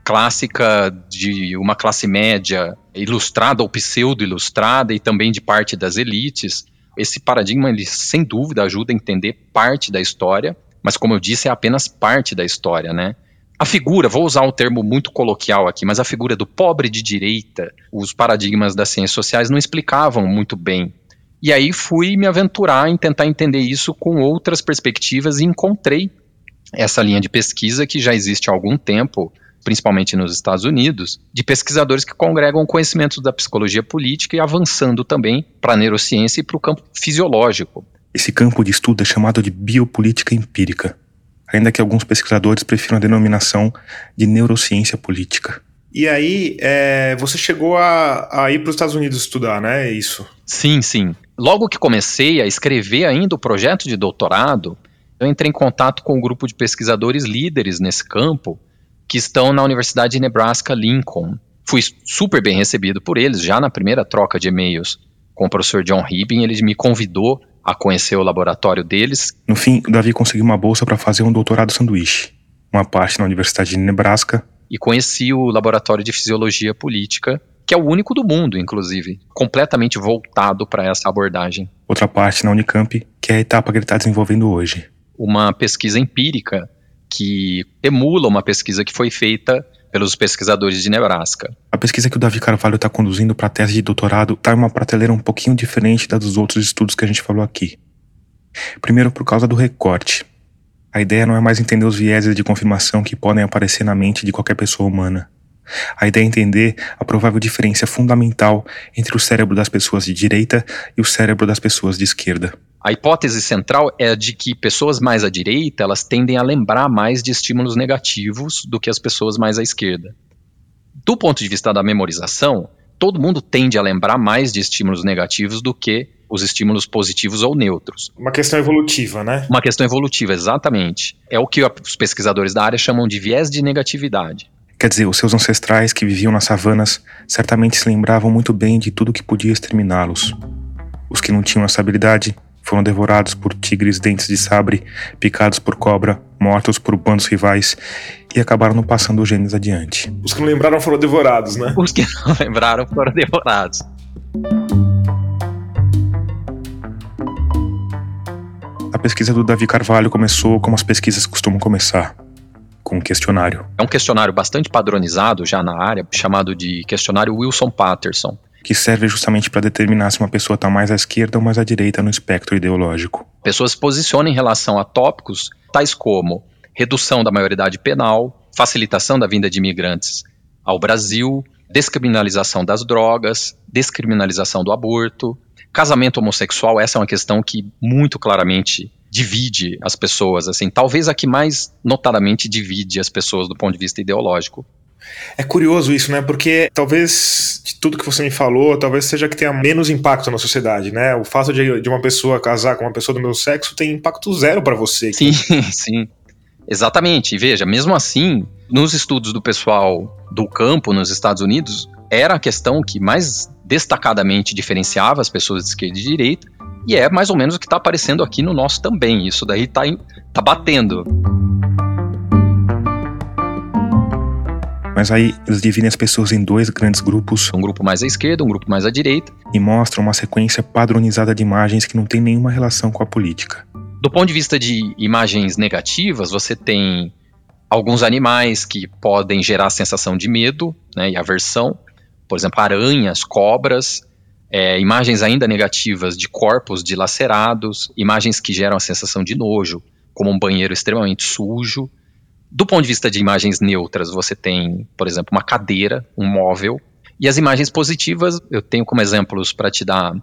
clássica de uma classe média ilustrada ou pseudo-ilustrada e também de parte das elites. Esse paradigma, ele sem dúvida ajuda a entender parte da história, mas como eu disse, é apenas parte da história, né? A figura, vou usar um termo muito coloquial aqui, mas a figura do pobre de direita, os paradigmas das ciências sociais não explicavam muito bem. E aí fui me aventurar em tentar entender isso com outras perspectivas e encontrei essa linha de pesquisa que já existe há algum tempo, principalmente nos Estados Unidos, de pesquisadores que congregam conhecimentos da psicologia política e avançando também para a neurociência e para o campo fisiológico. Esse campo de estudo é chamado de biopolítica empírica, ainda que alguns pesquisadores prefiram a denominação de neurociência política. E aí, é, você chegou a, a ir para os Estados Unidos estudar, né? É isso? Sim, sim. Logo que comecei a escrever ainda o projeto de doutorado, eu entrei em contato com um grupo de pesquisadores líderes nesse campo que estão na Universidade de Nebraska Lincoln. Fui super bem recebido por eles já na primeira troca de e-mails com o professor John Ribin. Ele me convidou a conhecer o laboratório deles. No fim, o Davi conseguiu uma bolsa para fazer um doutorado sanduíche, uma parte na Universidade de Nebraska. E conheci o laboratório de fisiologia política, que é o único do mundo, inclusive, completamente voltado para essa abordagem. Outra parte na Unicamp, que é a etapa que ele está desenvolvendo hoje. Uma pesquisa empírica que emula uma pesquisa que foi feita pelos pesquisadores de Nebraska. A pesquisa que o Davi Carvalho está conduzindo para a tese de doutorado está em uma prateleira um pouquinho diferente da dos outros estudos que a gente falou aqui. Primeiro, por causa do recorte. A ideia não é mais entender os vieses de confirmação que podem aparecer na mente de qualquer pessoa humana. A ideia é entender a provável diferença fundamental entre o cérebro das pessoas de direita e o cérebro das pessoas de esquerda. A hipótese central é a de que pessoas mais à direita elas tendem a lembrar mais de estímulos negativos do que as pessoas mais à esquerda. Do ponto de vista da memorização, todo mundo tende a lembrar mais de estímulos negativos do que os estímulos positivos ou neutros. Uma questão evolutiva, né? Uma questão evolutiva, exatamente. É o que os pesquisadores da área chamam de viés de negatividade. Quer dizer, os seus ancestrais que viviam nas savanas certamente se lembravam muito bem de tudo que podia exterminá-los. Os que não tinham essa habilidade foram devorados por tigres dentes de sabre, picados por cobra, mortos por bandos rivais e acabaram não passando os genes adiante. Os que não lembraram foram devorados, né? Os que não lembraram foram devorados. A pesquisa do Davi Carvalho começou como as pesquisas costumam começar, com um questionário. É um questionário bastante padronizado já na área, chamado de questionário Wilson-Patterson que serve justamente para determinar se uma pessoa está mais à esquerda ou mais à direita no espectro ideológico. Pessoas se posicionam em relação a tópicos tais como redução da maioridade penal, facilitação da vinda de imigrantes ao Brasil, descriminalização das drogas, descriminalização do aborto, casamento homossexual, essa é uma questão que muito claramente divide as pessoas, assim, talvez a que mais notadamente divide as pessoas do ponto de vista ideológico. É curioso isso, né? Porque talvez de tudo que você me falou, talvez seja que tenha menos impacto na sociedade, né? O fato de, de uma pessoa casar com uma pessoa do meu sexo tem impacto zero para você. Sim, sim. Exatamente. E veja, mesmo assim, nos estudos do pessoal do campo nos Estados Unidos, era a questão que mais destacadamente diferenciava as pessoas de esquerda e de direita, e é mais ou menos o que está aparecendo aqui no nosso também. Isso daí está tá batendo. Mas aí eles dividem as pessoas em dois grandes grupos. Um grupo mais à esquerda, um grupo mais à direita. E mostram uma sequência padronizada de imagens que não tem nenhuma relação com a política. Do ponto de vista de imagens negativas, você tem alguns animais que podem gerar sensação de medo né, e aversão. Por exemplo, aranhas, cobras, é, imagens ainda negativas de corpos dilacerados, imagens que geram a sensação de nojo, como um banheiro extremamente sujo. Do ponto de vista de imagens neutras, você tem, por exemplo, uma cadeira, um móvel. E as imagens positivas, eu tenho como exemplos para te dar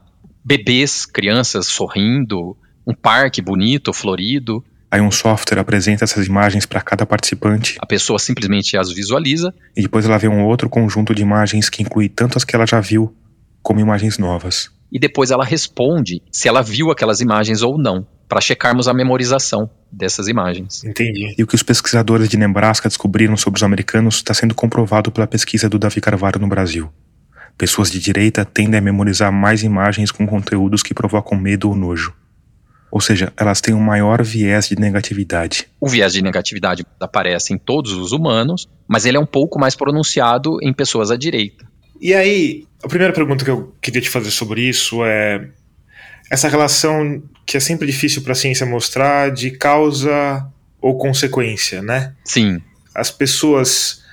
bebês, crianças sorrindo, um parque bonito, florido. Aí um software apresenta essas imagens para cada participante. A pessoa simplesmente as visualiza. E depois ela vê um outro conjunto de imagens que inclui tanto as que ela já viu, como imagens novas. E depois ela responde se ela viu aquelas imagens ou não, para checarmos a memorização dessas imagens. Entendi. E o que os pesquisadores de Nebraska descobriram sobre os americanos está sendo comprovado pela pesquisa do Davi Carvalho no Brasil. Pessoas de direita tendem a memorizar mais imagens com conteúdos que provocam medo ou nojo. Ou seja, elas têm um maior viés de negatividade. O viés de negatividade aparece em todos os humanos, mas ele é um pouco mais pronunciado em pessoas à direita. E aí, a primeira pergunta que eu queria te fazer sobre isso é essa relação que é sempre difícil para a ciência mostrar de causa ou consequência, né? Sim. As pessoas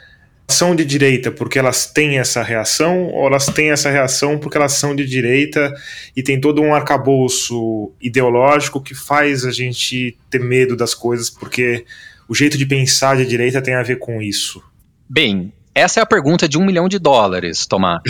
são de direita porque elas têm essa reação ou elas têm essa reação porque elas são de direita e tem todo um arcabouço ideológico que faz a gente ter medo das coisas porque o jeito de pensar de direita tem a ver com isso. Bem, essa é a pergunta de um milhão de dólares, Tomás.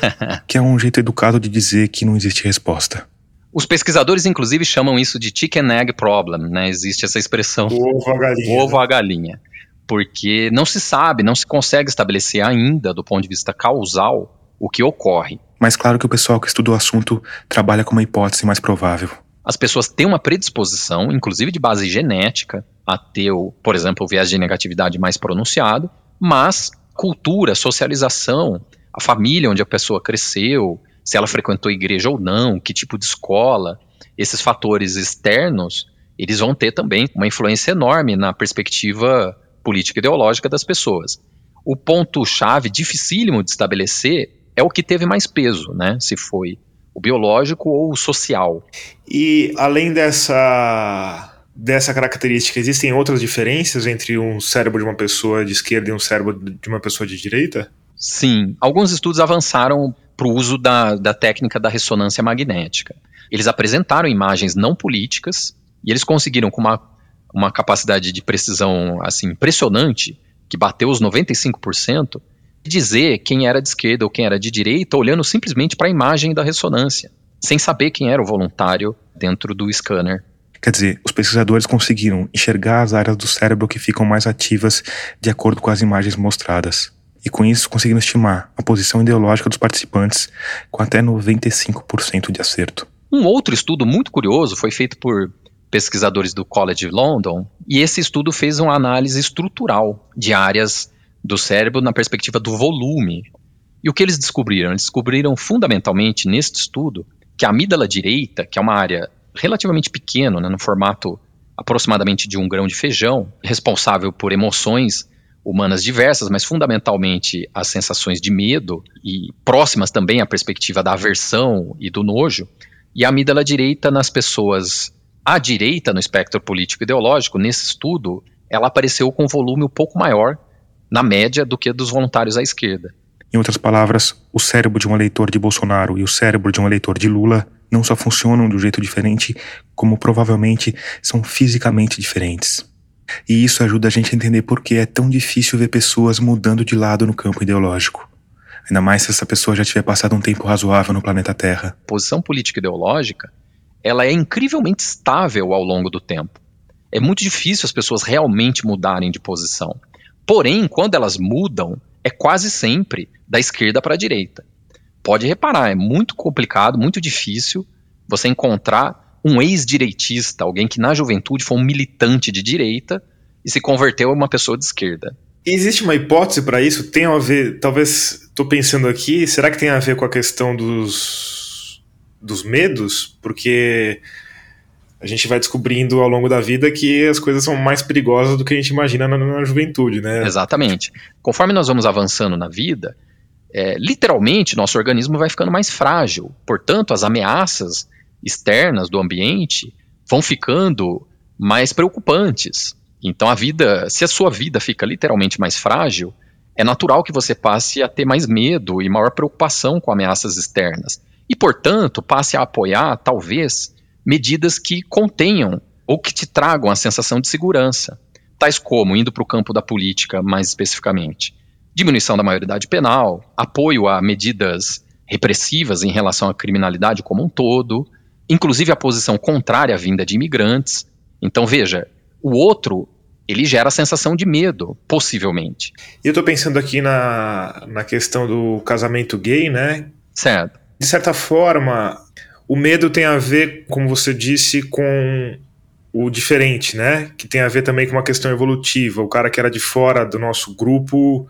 que é um jeito educado de dizer que não existe resposta. Os pesquisadores, inclusive, chamam isso de chicken egg problem, né? Existe essa expressão. O ovo a galinha. Ovo a galinha. Porque não se sabe, não se consegue estabelecer ainda, do ponto de vista causal, o que ocorre. Mas claro que o pessoal que estuda o assunto trabalha com uma hipótese mais provável. As pessoas têm uma predisposição, inclusive de base genética, a ter, o, por exemplo, o viés de negatividade mais pronunciado, mas cultura, socialização, a família onde a pessoa cresceu, se ela frequentou igreja ou não, que tipo de escola, esses fatores externos, eles vão ter também uma influência enorme na perspectiva política ideológica das pessoas. O ponto-chave dificílimo de estabelecer é o que teve mais peso, né? Se foi o biológico ou o social. E além dessa dessa característica, existem outras diferenças entre um cérebro de uma pessoa de esquerda e um cérebro de uma pessoa de direita? Sim. Alguns estudos avançaram para o uso da, da técnica da ressonância magnética. Eles apresentaram imagens não políticas e eles conseguiram, com uma, uma capacidade de precisão assim impressionante, que bateu os 95%, dizer quem era de esquerda ou quem era de direita olhando simplesmente para a imagem da ressonância, sem saber quem era o voluntário dentro do scanner. Quer dizer, os pesquisadores conseguiram enxergar as áreas do cérebro que ficam mais ativas de acordo com as imagens mostradas. E com isso conseguiram estimar a posição ideológica dos participantes com até 95% de acerto. Um outro estudo muito curioso foi feito por pesquisadores do College London, e esse estudo fez uma análise estrutural de áreas do cérebro na perspectiva do volume. E o que eles descobriram? Eles descobriram fundamentalmente neste estudo que a amígdala direita, que é uma área relativamente pequeno, né, no formato aproximadamente de um grão de feijão, responsável por emoções humanas diversas, mas fundamentalmente as sensações de medo e próximas também à perspectiva da aversão e do nojo. E a amígdala direita nas pessoas à direita no espectro político ideológico, nesse estudo, ela apareceu com um volume um pouco maior na média do que dos voluntários à esquerda. Em outras palavras, o cérebro de um eleitor de Bolsonaro e o cérebro de um eleitor de Lula não só funcionam de um jeito diferente, como provavelmente são fisicamente diferentes. E isso ajuda a gente a entender por que é tão difícil ver pessoas mudando de lado no campo ideológico. Ainda mais se essa pessoa já tiver passado um tempo razoável no planeta Terra. Posição política ideológica, ela é incrivelmente estável ao longo do tempo. É muito difícil as pessoas realmente mudarem de posição. Porém, quando elas mudam, é quase sempre da esquerda para a direita. Pode reparar, é muito complicado, muito difícil você encontrar um ex-direitista, alguém que na juventude foi um militante de direita e se converteu em uma pessoa de esquerda. Existe uma hipótese para isso? Tem a ver, talvez, estou pensando aqui, será que tem a ver com a questão dos, dos medos? Porque a gente vai descobrindo ao longo da vida que as coisas são mais perigosas do que a gente imagina na, na juventude, né? Exatamente. Conforme nós vamos avançando na vida, é, literalmente nosso organismo vai ficando mais frágil. Portanto, as ameaças externas do ambiente vão ficando mais preocupantes. Então a vida, se a sua vida fica literalmente mais frágil, é natural que você passe a ter mais medo e maior preocupação com ameaças externas. E, portanto, passe a apoiar, talvez, medidas que contenham ou que te tragam a sensação de segurança, tais como, indo para o campo da política mais especificamente, diminuição da maioridade penal, apoio a medidas repressivas em relação à criminalidade como um todo, inclusive a posição contrária à vinda de imigrantes. Então, veja, o outro, ele gera a sensação de medo, possivelmente. E eu estou pensando aqui na, na questão do casamento gay, né? Certo. De certa forma, o medo tem a ver, como você disse, com o diferente, né? Que tem a ver também com uma questão evolutiva. O cara que era de fora do nosso grupo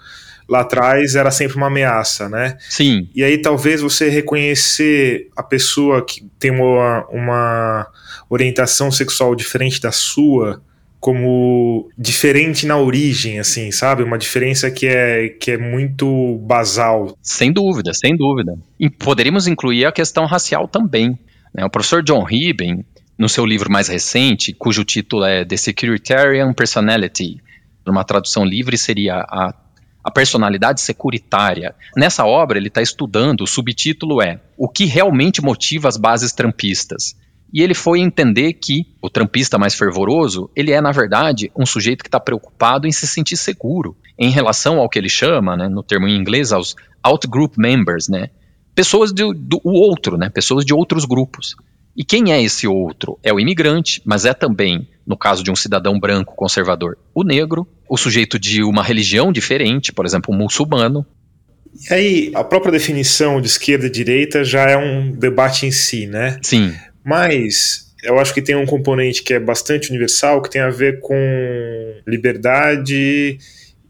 lá atrás era sempre uma ameaça, né? Sim. E aí talvez você reconhecer a pessoa que tem uma, uma orientação sexual diferente da sua como diferente na origem, assim, sabe? Uma diferença que é, que é muito basal. Sem dúvida, sem dúvida. E poderíamos incluir a questão racial também. Né? O professor John Ribben, no seu livro mais recente, cujo título é The Securitarian Personality, numa tradução livre seria a, a personalidade securitária. Nessa obra ele está estudando, o subtítulo é O que realmente motiva as bases trampistas? E ele foi entender que o trampista mais fervoroso, ele é, na verdade, um sujeito que está preocupado em se sentir seguro em relação ao que ele chama, né, no termo em inglês, aos outgroup members, né, pessoas do, do outro, né, pessoas de outros grupos. E quem é esse outro? É o imigrante, mas é também, no caso de um cidadão branco conservador, o negro, o sujeito de uma religião diferente, por exemplo, o muçulmano. E aí, a própria definição de esquerda e direita já é um debate em si, né? Sim. Mas eu acho que tem um componente que é bastante universal, que tem a ver com liberdade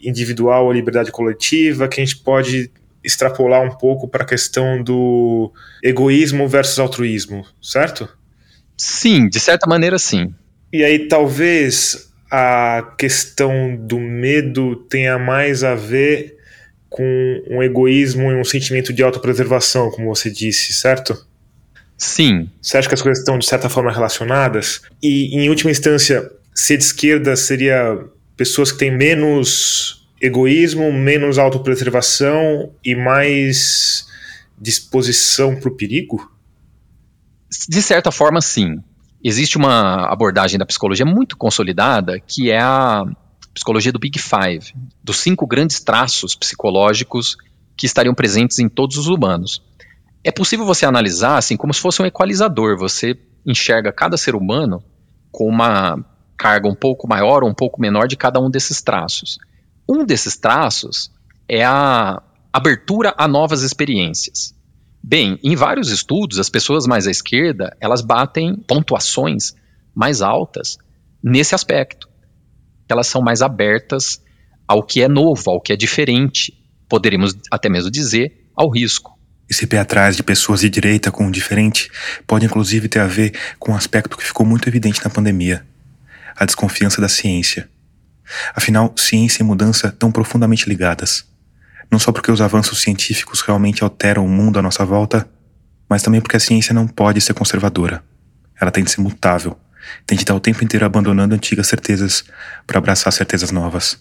individual ou liberdade coletiva, que a gente pode extrapolar um pouco para a questão do egoísmo versus altruísmo, certo? Sim, de certa maneira sim. E aí talvez a questão do medo tenha mais a ver com um egoísmo e um sentimento de autopreservação, como você disse, certo? Sim. Você acha que as coisas estão de certa forma relacionadas? E, em última instância, ser de esquerda seria pessoas que têm menos egoísmo, menos autopreservação e mais disposição para o perigo? De certa forma, sim. Existe uma abordagem da psicologia muito consolidada que é a psicologia do Big Five, dos cinco grandes traços psicológicos que estariam presentes em todos os humanos é possível você analisar assim como se fosse um equalizador. Você enxerga cada ser humano com uma carga um pouco maior ou um pouco menor de cada um desses traços. Um desses traços é a abertura a novas experiências. Bem, em vários estudos, as pessoas mais à esquerda, elas batem pontuações mais altas nesse aspecto. Elas são mais abertas ao que é novo, ao que é diferente, poderíamos até mesmo dizer, ao risco. Esse pé atrás de pessoas de direita com o diferente pode inclusive ter a ver com um aspecto que ficou muito evidente na pandemia: a desconfiança da ciência. Afinal, ciência e mudança estão profundamente ligadas. Não só porque os avanços científicos realmente alteram o mundo à nossa volta, mas também porque a ciência não pode ser conservadora. Ela tem de ser mutável, tem de estar o tempo inteiro abandonando antigas certezas para abraçar certezas novas.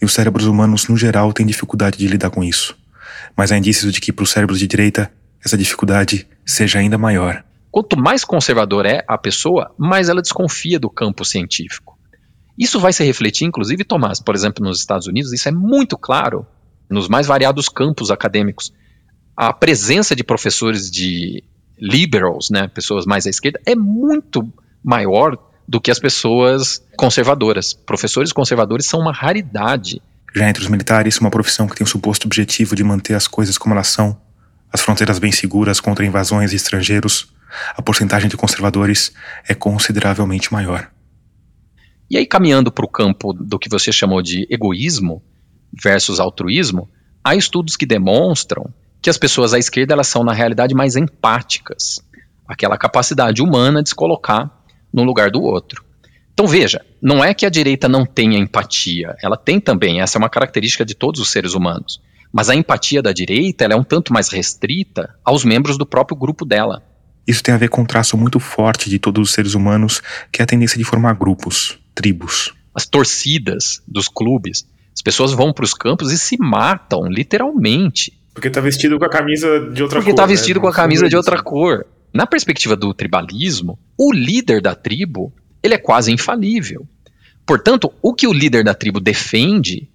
E os cérebros humanos, no geral, têm dificuldade de lidar com isso mas há indícios de que para os cérebros de direita essa dificuldade seja ainda maior. Quanto mais conservador é a pessoa, mais ela desconfia do campo científico. Isso vai se refletir, inclusive, Tomás, por exemplo, nos Estados Unidos, isso é muito claro nos mais variados campos acadêmicos. A presença de professores de liberals, né, pessoas mais à esquerda, é muito maior do que as pessoas conservadoras. Professores conservadores são uma raridade. Já entre os militares, uma profissão que tem o suposto objetivo de manter as coisas como elas são, as fronteiras bem seguras contra invasões de estrangeiros, a porcentagem de conservadores é consideravelmente maior. E aí, caminhando para o campo do que você chamou de egoísmo versus altruísmo, há estudos que demonstram que as pessoas à esquerda elas são, na realidade, mais empáticas. Aquela capacidade humana de se colocar no lugar do outro. Então veja, não é que a direita não tenha empatia, ela tem também, essa é uma característica de todos os seres humanos. Mas a empatia da direita ela é um tanto mais restrita aos membros do próprio grupo dela. Isso tem a ver com um traço muito forte de todos os seres humanos, que é a tendência de formar grupos, tribos. As torcidas dos clubes, as pessoas vão para os campos e se matam, literalmente. Porque tá vestido com a camisa de outra Porque cor. tá né? vestido com a camisa de outra cor. Na perspectiva do tribalismo, o líder da tribo, ele é quase infalível. Portanto, o que o líder da tribo defende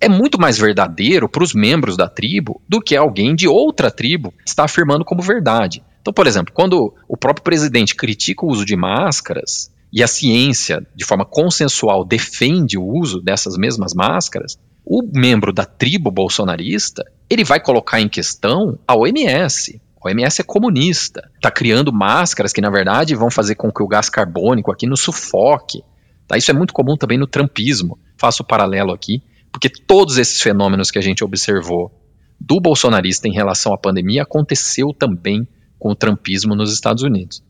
é muito mais verdadeiro para os membros da tribo do que alguém de outra tribo está afirmando como verdade. Então, por exemplo, quando o próprio presidente critica o uso de máscaras e a ciência, de forma consensual, defende o uso dessas mesmas máscaras, o membro da tribo bolsonarista ele vai colocar em questão a OMS. OMS é comunista, está criando máscaras que, na verdade, vão fazer com que o gás carbônico aqui nos sufoque. Tá? Isso é muito comum também no trumpismo. Faço o paralelo aqui, porque todos esses fenômenos que a gente observou do bolsonarista em relação à pandemia aconteceu também com o trumpismo nos Estados Unidos.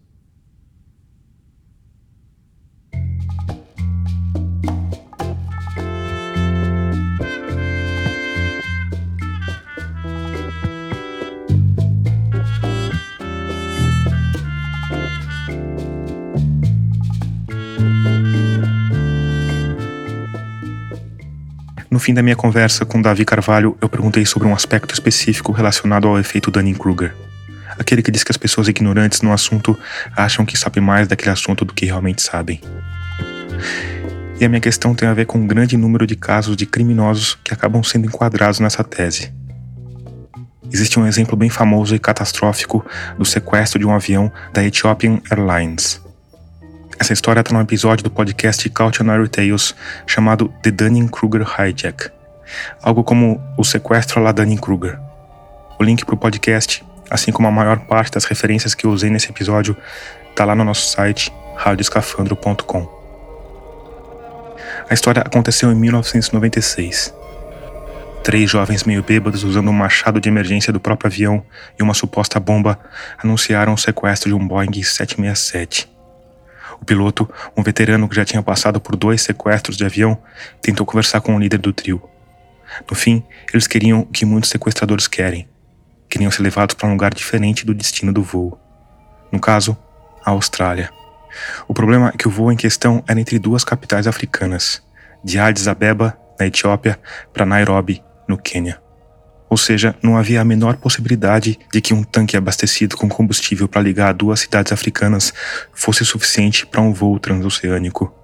Fim da minha conversa com Davi Carvalho, eu perguntei sobre um aspecto específico relacionado ao efeito Dunning-Kruger. Aquele que diz que as pessoas ignorantes no assunto acham que sabem mais daquele assunto do que realmente sabem. E a minha questão tem a ver com um grande número de casos de criminosos que acabam sendo enquadrados nessa tese. Existe um exemplo bem famoso e catastrófico do sequestro de um avião da Ethiopian Airlines. Essa história está num episódio do podcast Cautionary Tales chamado The Dunning-Kruger Hijack, algo como o sequestro lá Dunning-Kruger. O link para o podcast, assim como a maior parte das referências que eu usei nesse episódio, está lá no nosso site radioscafandro.com. A história aconteceu em 1996. Três jovens meio bêbados usando um machado de emergência do próprio avião e uma suposta bomba anunciaram o sequestro de um Boeing 767. O piloto, um veterano que já tinha passado por dois sequestros de avião, tentou conversar com o líder do trio. No fim, eles queriam o que muitos sequestradores querem. Queriam ser levados para um lugar diferente do destino do voo. No caso, a Austrália. O problema é que o voo em questão era entre duas capitais africanas, de Addis Abeba, na Etiópia, para Nairobi, no Quênia. Ou seja, não havia a menor possibilidade de que um tanque abastecido com combustível para ligar duas cidades africanas fosse suficiente para um voo transoceânico.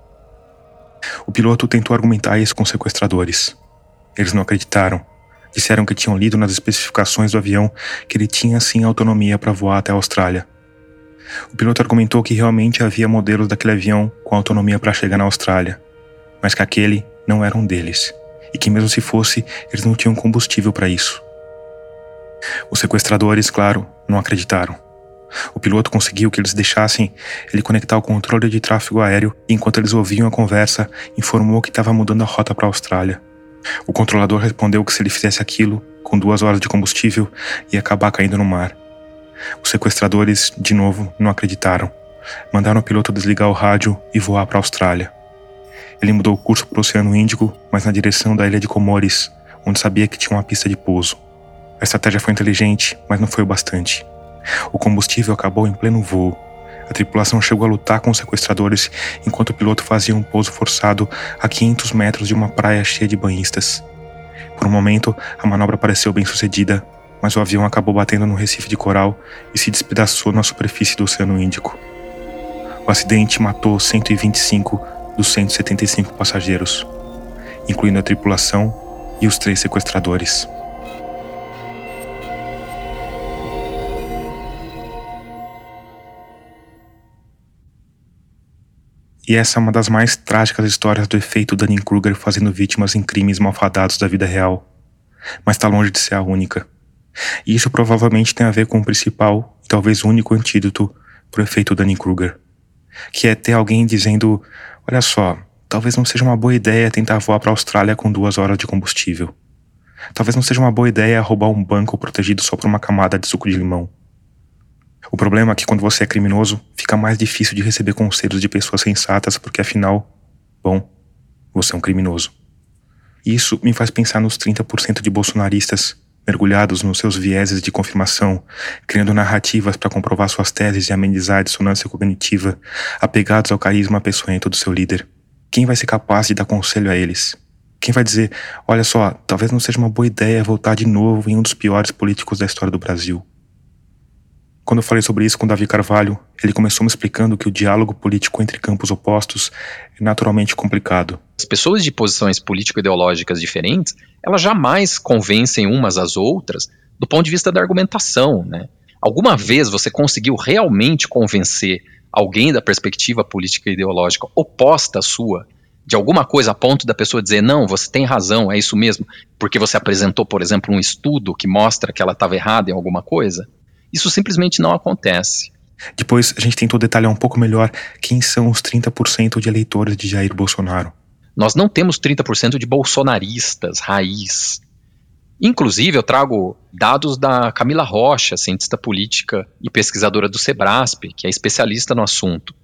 O piloto tentou argumentar isso com sequestradores. Eles não acreditaram. Disseram que tinham lido nas especificações do avião que ele tinha sim autonomia para voar até a Austrália. O piloto argumentou que realmente havia modelos daquele avião com autonomia para chegar na Austrália, mas que aquele não era um deles e que, mesmo se fosse, eles não tinham combustível para isso. Os sequestradores, claro, não acreditaram. O piloto conseguiu que eles deixassem ele conectar o controle de tráfego aéreo e, enquanto eles ouviam a conversa, informou que estava mudando a rota para a Austrália. O controlador respondeu que se ele fizesse aquilo, com duas horas de combustível, ia acabar caindo no mar. Os sequestradores, de novo, não acreditaram. Mandaram o piloto desligar o rádio e voar para a Austrália. Ele mudou o curso para o Oceano Índico, mas na direção da ilha de Comores, onde sabia que tinha uma pista de pouso. A estratégia foi inteligente, mas não foi o bastante. O combustível acabou em pleno voo. A tripulação chegou a lutar com os sequestradores enquanto o piloto fazia um pouso forçado a 500 metros de uma praia cheia de banhistas. Por um momento, a manobra pareceu bem sucedida, mas o avião acabou batendo no recife de coral e se despedaçou na superfície do Oceano Índico. O acidente matou 125 dos 175 passageiros, incluindo a tripulação e os três sequestradores. E essa é uma das mais trágicas histórias do efeito Dunning-Kruger fazendo vítimas em crimes malfadados da vida real. Mas está longe de ser a única. E isso provavelmente tem a ver com o principal e talvez único antídoto para o efeito Dunning-Kruger, que é ter alguém dizendo: olha só, talvez não seja uma boa ideia tentar voar para a Austrália com duas horas de combustível. Talvez não seja uma boa ideia roubar um banco protegido só por uma camada de suco de limão. O problema é que quando você é criminoso, fica mais difícil de receber conselhos de pessoas sensatas, porque afinal, bom, você é um criminoso. Isso me faz pensar nos 30% de bolsonaristas mergulhados nos seus vieses de confirmação, criando narrativas para comprovar suas teses de amenizar a dissonância cognitiva, apegados ao carisma peçonhento do seu líder. Quem vai ser capaz de dar conselho a eles? Quem vai dizer, olha só, talvez não seja uma boa ideia voltar de novo em um dos piores políticos da história do Brasil? Quando eu falei sobre isso com Davi Carvalho, ele começou me explicando que o diálogo político entre campos opostos é naturalmente complicado. As pessoas de posições político-ideológicas diferentes, elas jamais convencem umas às outras do ponto de vista da argumentação, né? Alguma vez você conseguiu realmente convencer alguém da perspectiva política ideológica oposta à sua de alguma coisa a ponto da pessoa dizer, não, você tem razão, é isso mesmo, porque você apresentou, por exemplo, um estudo que mostra que ela estava errada em alguma coisa? Isso simplesmente não acontece. Depois a gente tentou detalhar um pouco melhor quem são os 30% de eleitores de Jair Bolsonaro. Nós não temos 30% de bolsonaristas, raiz. Inclusive, eu trago dados da Camila Rocha, cientista política e pesquisadora do Sebrasp, que é especialista no assunto.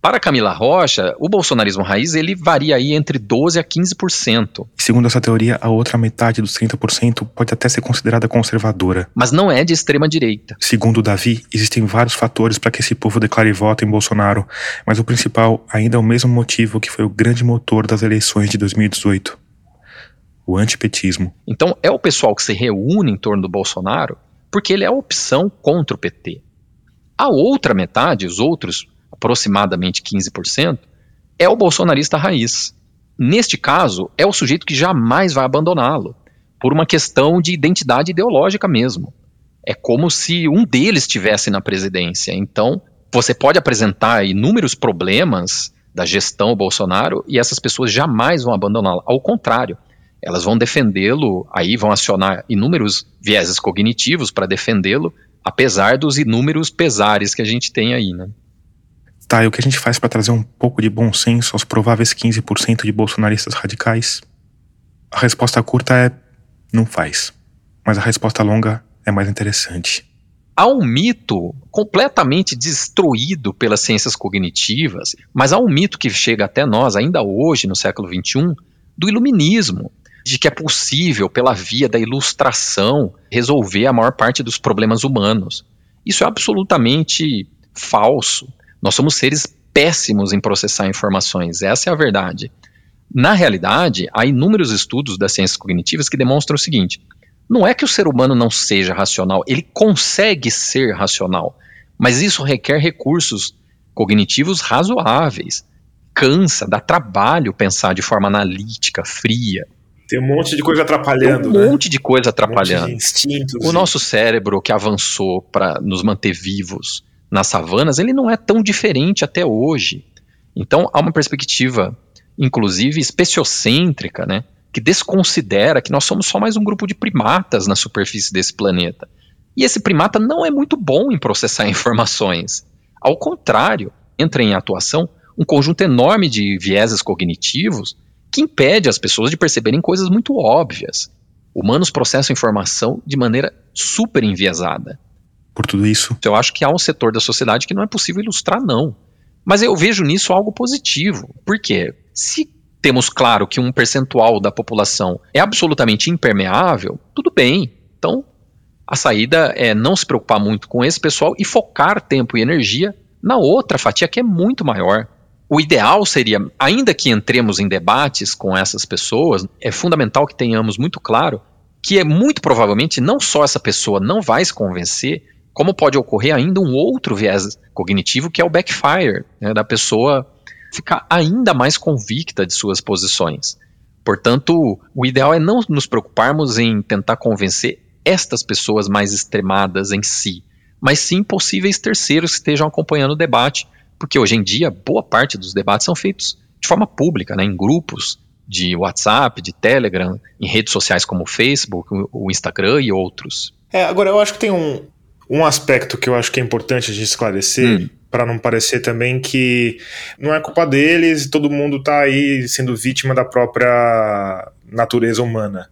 Para Camila Rocha, o bolsonarismo raiz ele varia aí entre 12 a 15%. Segundo essa teoria, a outra metade dos 30% pode até ser considerada conservadora. Mas não é de extrema direita. Segundo Davi, existem vários fatores para que esse povo declare voto em Bolsonaro, mas o principal ainda é o mesmo motivo que foi o grande motor das eleições de 2018. O antipetismo. Então é o pessoal que se reúne em torno do Bolsonaro porque ele é a opção contra o PT. A outra metade, os outros aproximadamente 15%, é o bolsonarista raiz. Neste caso, é o sujeito que jamais vai abandoná-lo, por uma questão de identidade ideológica mesmo. É como se um deles estivesse na presidência. Então, você pode apresentar inúmeros problemas da gestão Bolsonaro e essas pessoas jamais vão abandoná-lo. Ao contrário, elas vão defendê-lo, aí vão acionar inúmeros vieses cognitivos para defendê-lo, apesar dos inúmeros pesares que a gente tem aí, né? Tá, e o que a gente faz para trazer um pouco de bom senso aos prováveis 15% de bolsonaristas radicais? A resposta curta é não faz. Mas a resposta longa é mais interessante. Há um mito completamente destruído pelas ciências cognitivas, mas há um mito que chega até nós, ainda hoje, no século XXI, do iluminismo, de que é possível, pela via da ilustração, resolver a maior parte dos problemas humanos. Isso é absolutamente falso. Nós somos seres péssimos em processar informações, essa é a verdade. Na realidade, há inúmeros estudos das ciências cognitivas que demonstram o seguinte: não é que o ser humano não seja racional, ele consegue ser racional, mas isso requer recursos cognitivos razoáveis. Cansa, dá trabalho pensar de forma analítica, fria. Tem um monte de coisa atrapalhando. Tem um né? monte de coisa atrapalhando. Um de instintos o nosso cérebro que avançou para nos manter vivos nas savanas, ele não é tão diferente até hoje. Então há uma perspectiva, inclusive especiocêntrica, né, que desconsidera que nós somos só mais um grupo de primatas na superfície desse planeta. E esse primata não é muito bom em processar informações. Ao contrário, entra em atuação um conjunto enorme de vieses cognitivos que impede as pessoas de perceberem coisas muito óbvias. Humanos processam informação de maneira super enviesada. Por tudo isso, Eu acho que há um setor da sociedade que não é possível ilustrar, não. Mas eu vejo nisso algo positivo. Por quê? Se temos claro que um percentual da população é absolutamente impermeável, tudo bem. Então, a saída é não se preocupar muito com esse pessoal e focar tempo e energia na outra fatia que é muito maior. O ideal seria, ainda que entremos em debates com essas pessoas, é fundamental que tenhamos muito claro que é muito provavelmente não só essa pessoa não vai se convencer, como pode ocorrer ainda um outro viés cognitivo que é o backfire, né, da pessoa ficar ainda mais convicta de suas posições. Portanto, o ideal é não nos preocuparmos em tentar convencer estas pessoas mais extremadas em si, mas sim possíveis terceiros que estejam acompanhando o debate, porque hoje em dia boa parte dos debates são feitos de forma pública, né, em grupos de WhatsApp, de Telegram, em redes sociais como o Facebook, o Instagram e outros. É, agora eu acho que tem um, um aspecto que eu acho que é importante a gente esclarecer, hum. para não parecer também que não é culpa deles e todo mundo está aí sendo vítima da própria natureza humana.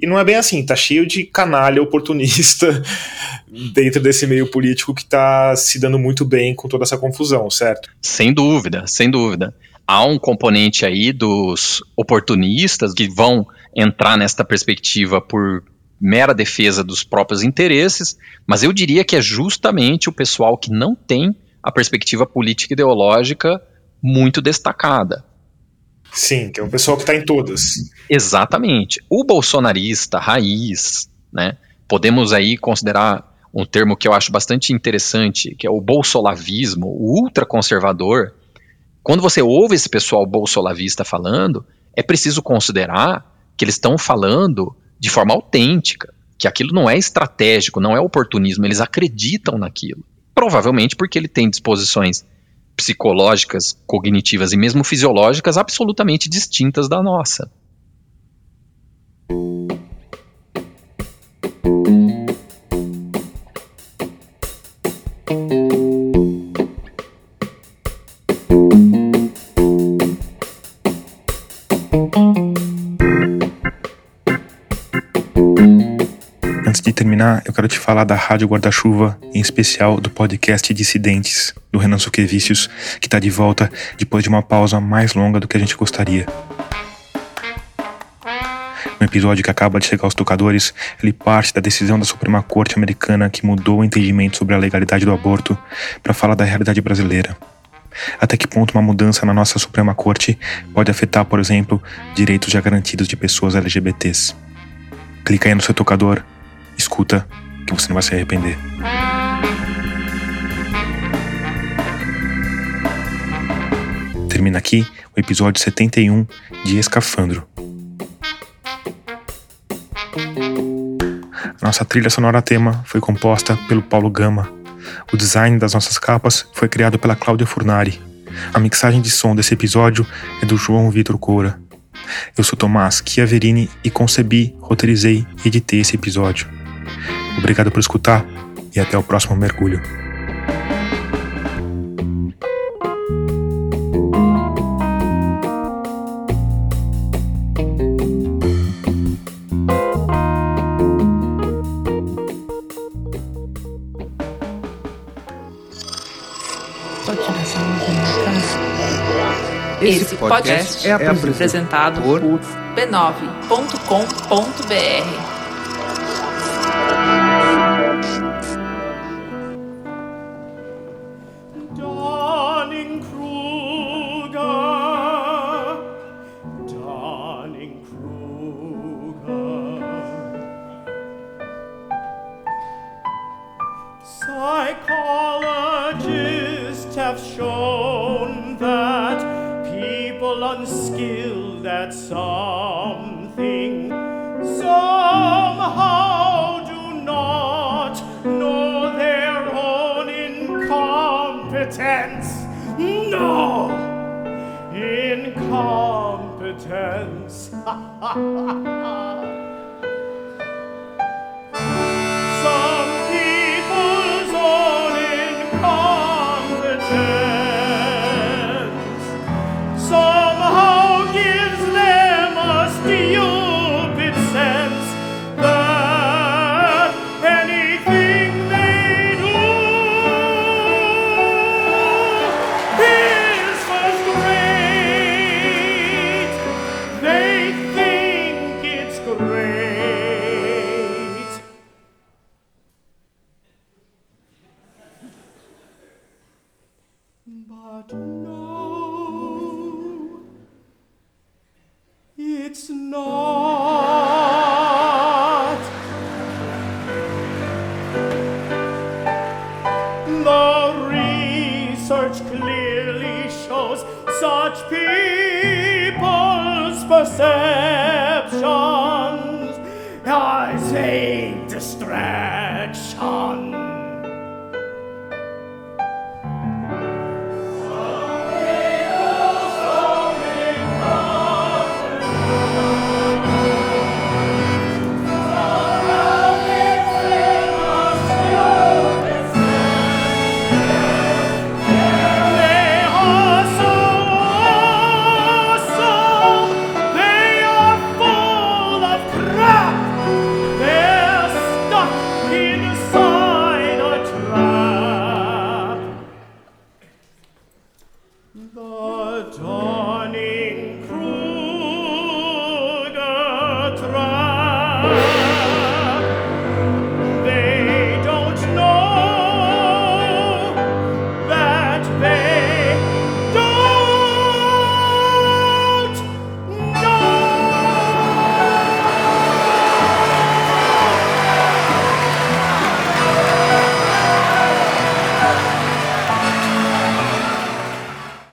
E não é bem assim, tá cheio de canalha oportunista dentro desse meio político que tá se dando muito bem com toda essa confusão, certo? Sem dúvida, sem dúvida. Há um componente aí dos oportunistas que vão entrar nesta perspectiva por mera defesa dos próprios interesses, mas eu diria que é justamente o pessoal que não tem a perspectiva política ideológica muito destacada. Sim, que é o pessoal que está em todas. Exatamente. O bolsonarista raiz, né? Podemos aí considerar um termo que eu acho bastante interessante, que é o bolsolavismo, o ultraconservador. Quando você ouve esse pessoal bolsolavista falando, é preciso considerar que eles estão falando de forma autêntica, que aquilo não é estratégico, não é oportunismo, eles acreditam naquilo. Provavelmente porque ele tem disposições psicológicas, cognitivas e mesmo fisiológicas absolutamente distintas da nossa. Terminar, eu quero te falar da Rádio Guarda-Chuva, em especial do podcast Dissidentes, do Renan Suquevicius, que está de volta depois de uma pausa mais longa do que a gente gostaria. No episódio que acaba de chegar aos tocadores, ele parte da decisão da Suprema Corte Americana que mudou o entendimento sobre a legalidade do aborto para falar da realidade brasileira. Até que ponto uma mudança na nossa Suprema Corte pode afetar, por exemplo, direitos já garantidos de pessoas LGBTs? Clica aí no seu tocador Escuta, que você não vai se arrepender. Termina aqui o episódio 71 de Escafandro. Nossa trilha sonora tema foi composta pelo Paulo Gama. O design das nossas capas foi criado pela Cláudia Furnari. A mixagem de som desse episódio é do João Vitor Coura. Eu sou Tomás Chiaverini e concebi, roteirizei e editei esse episódio. Obrigado por escutar e até o próximo mergulho. Esse podcast é apresentado por b9.com.br.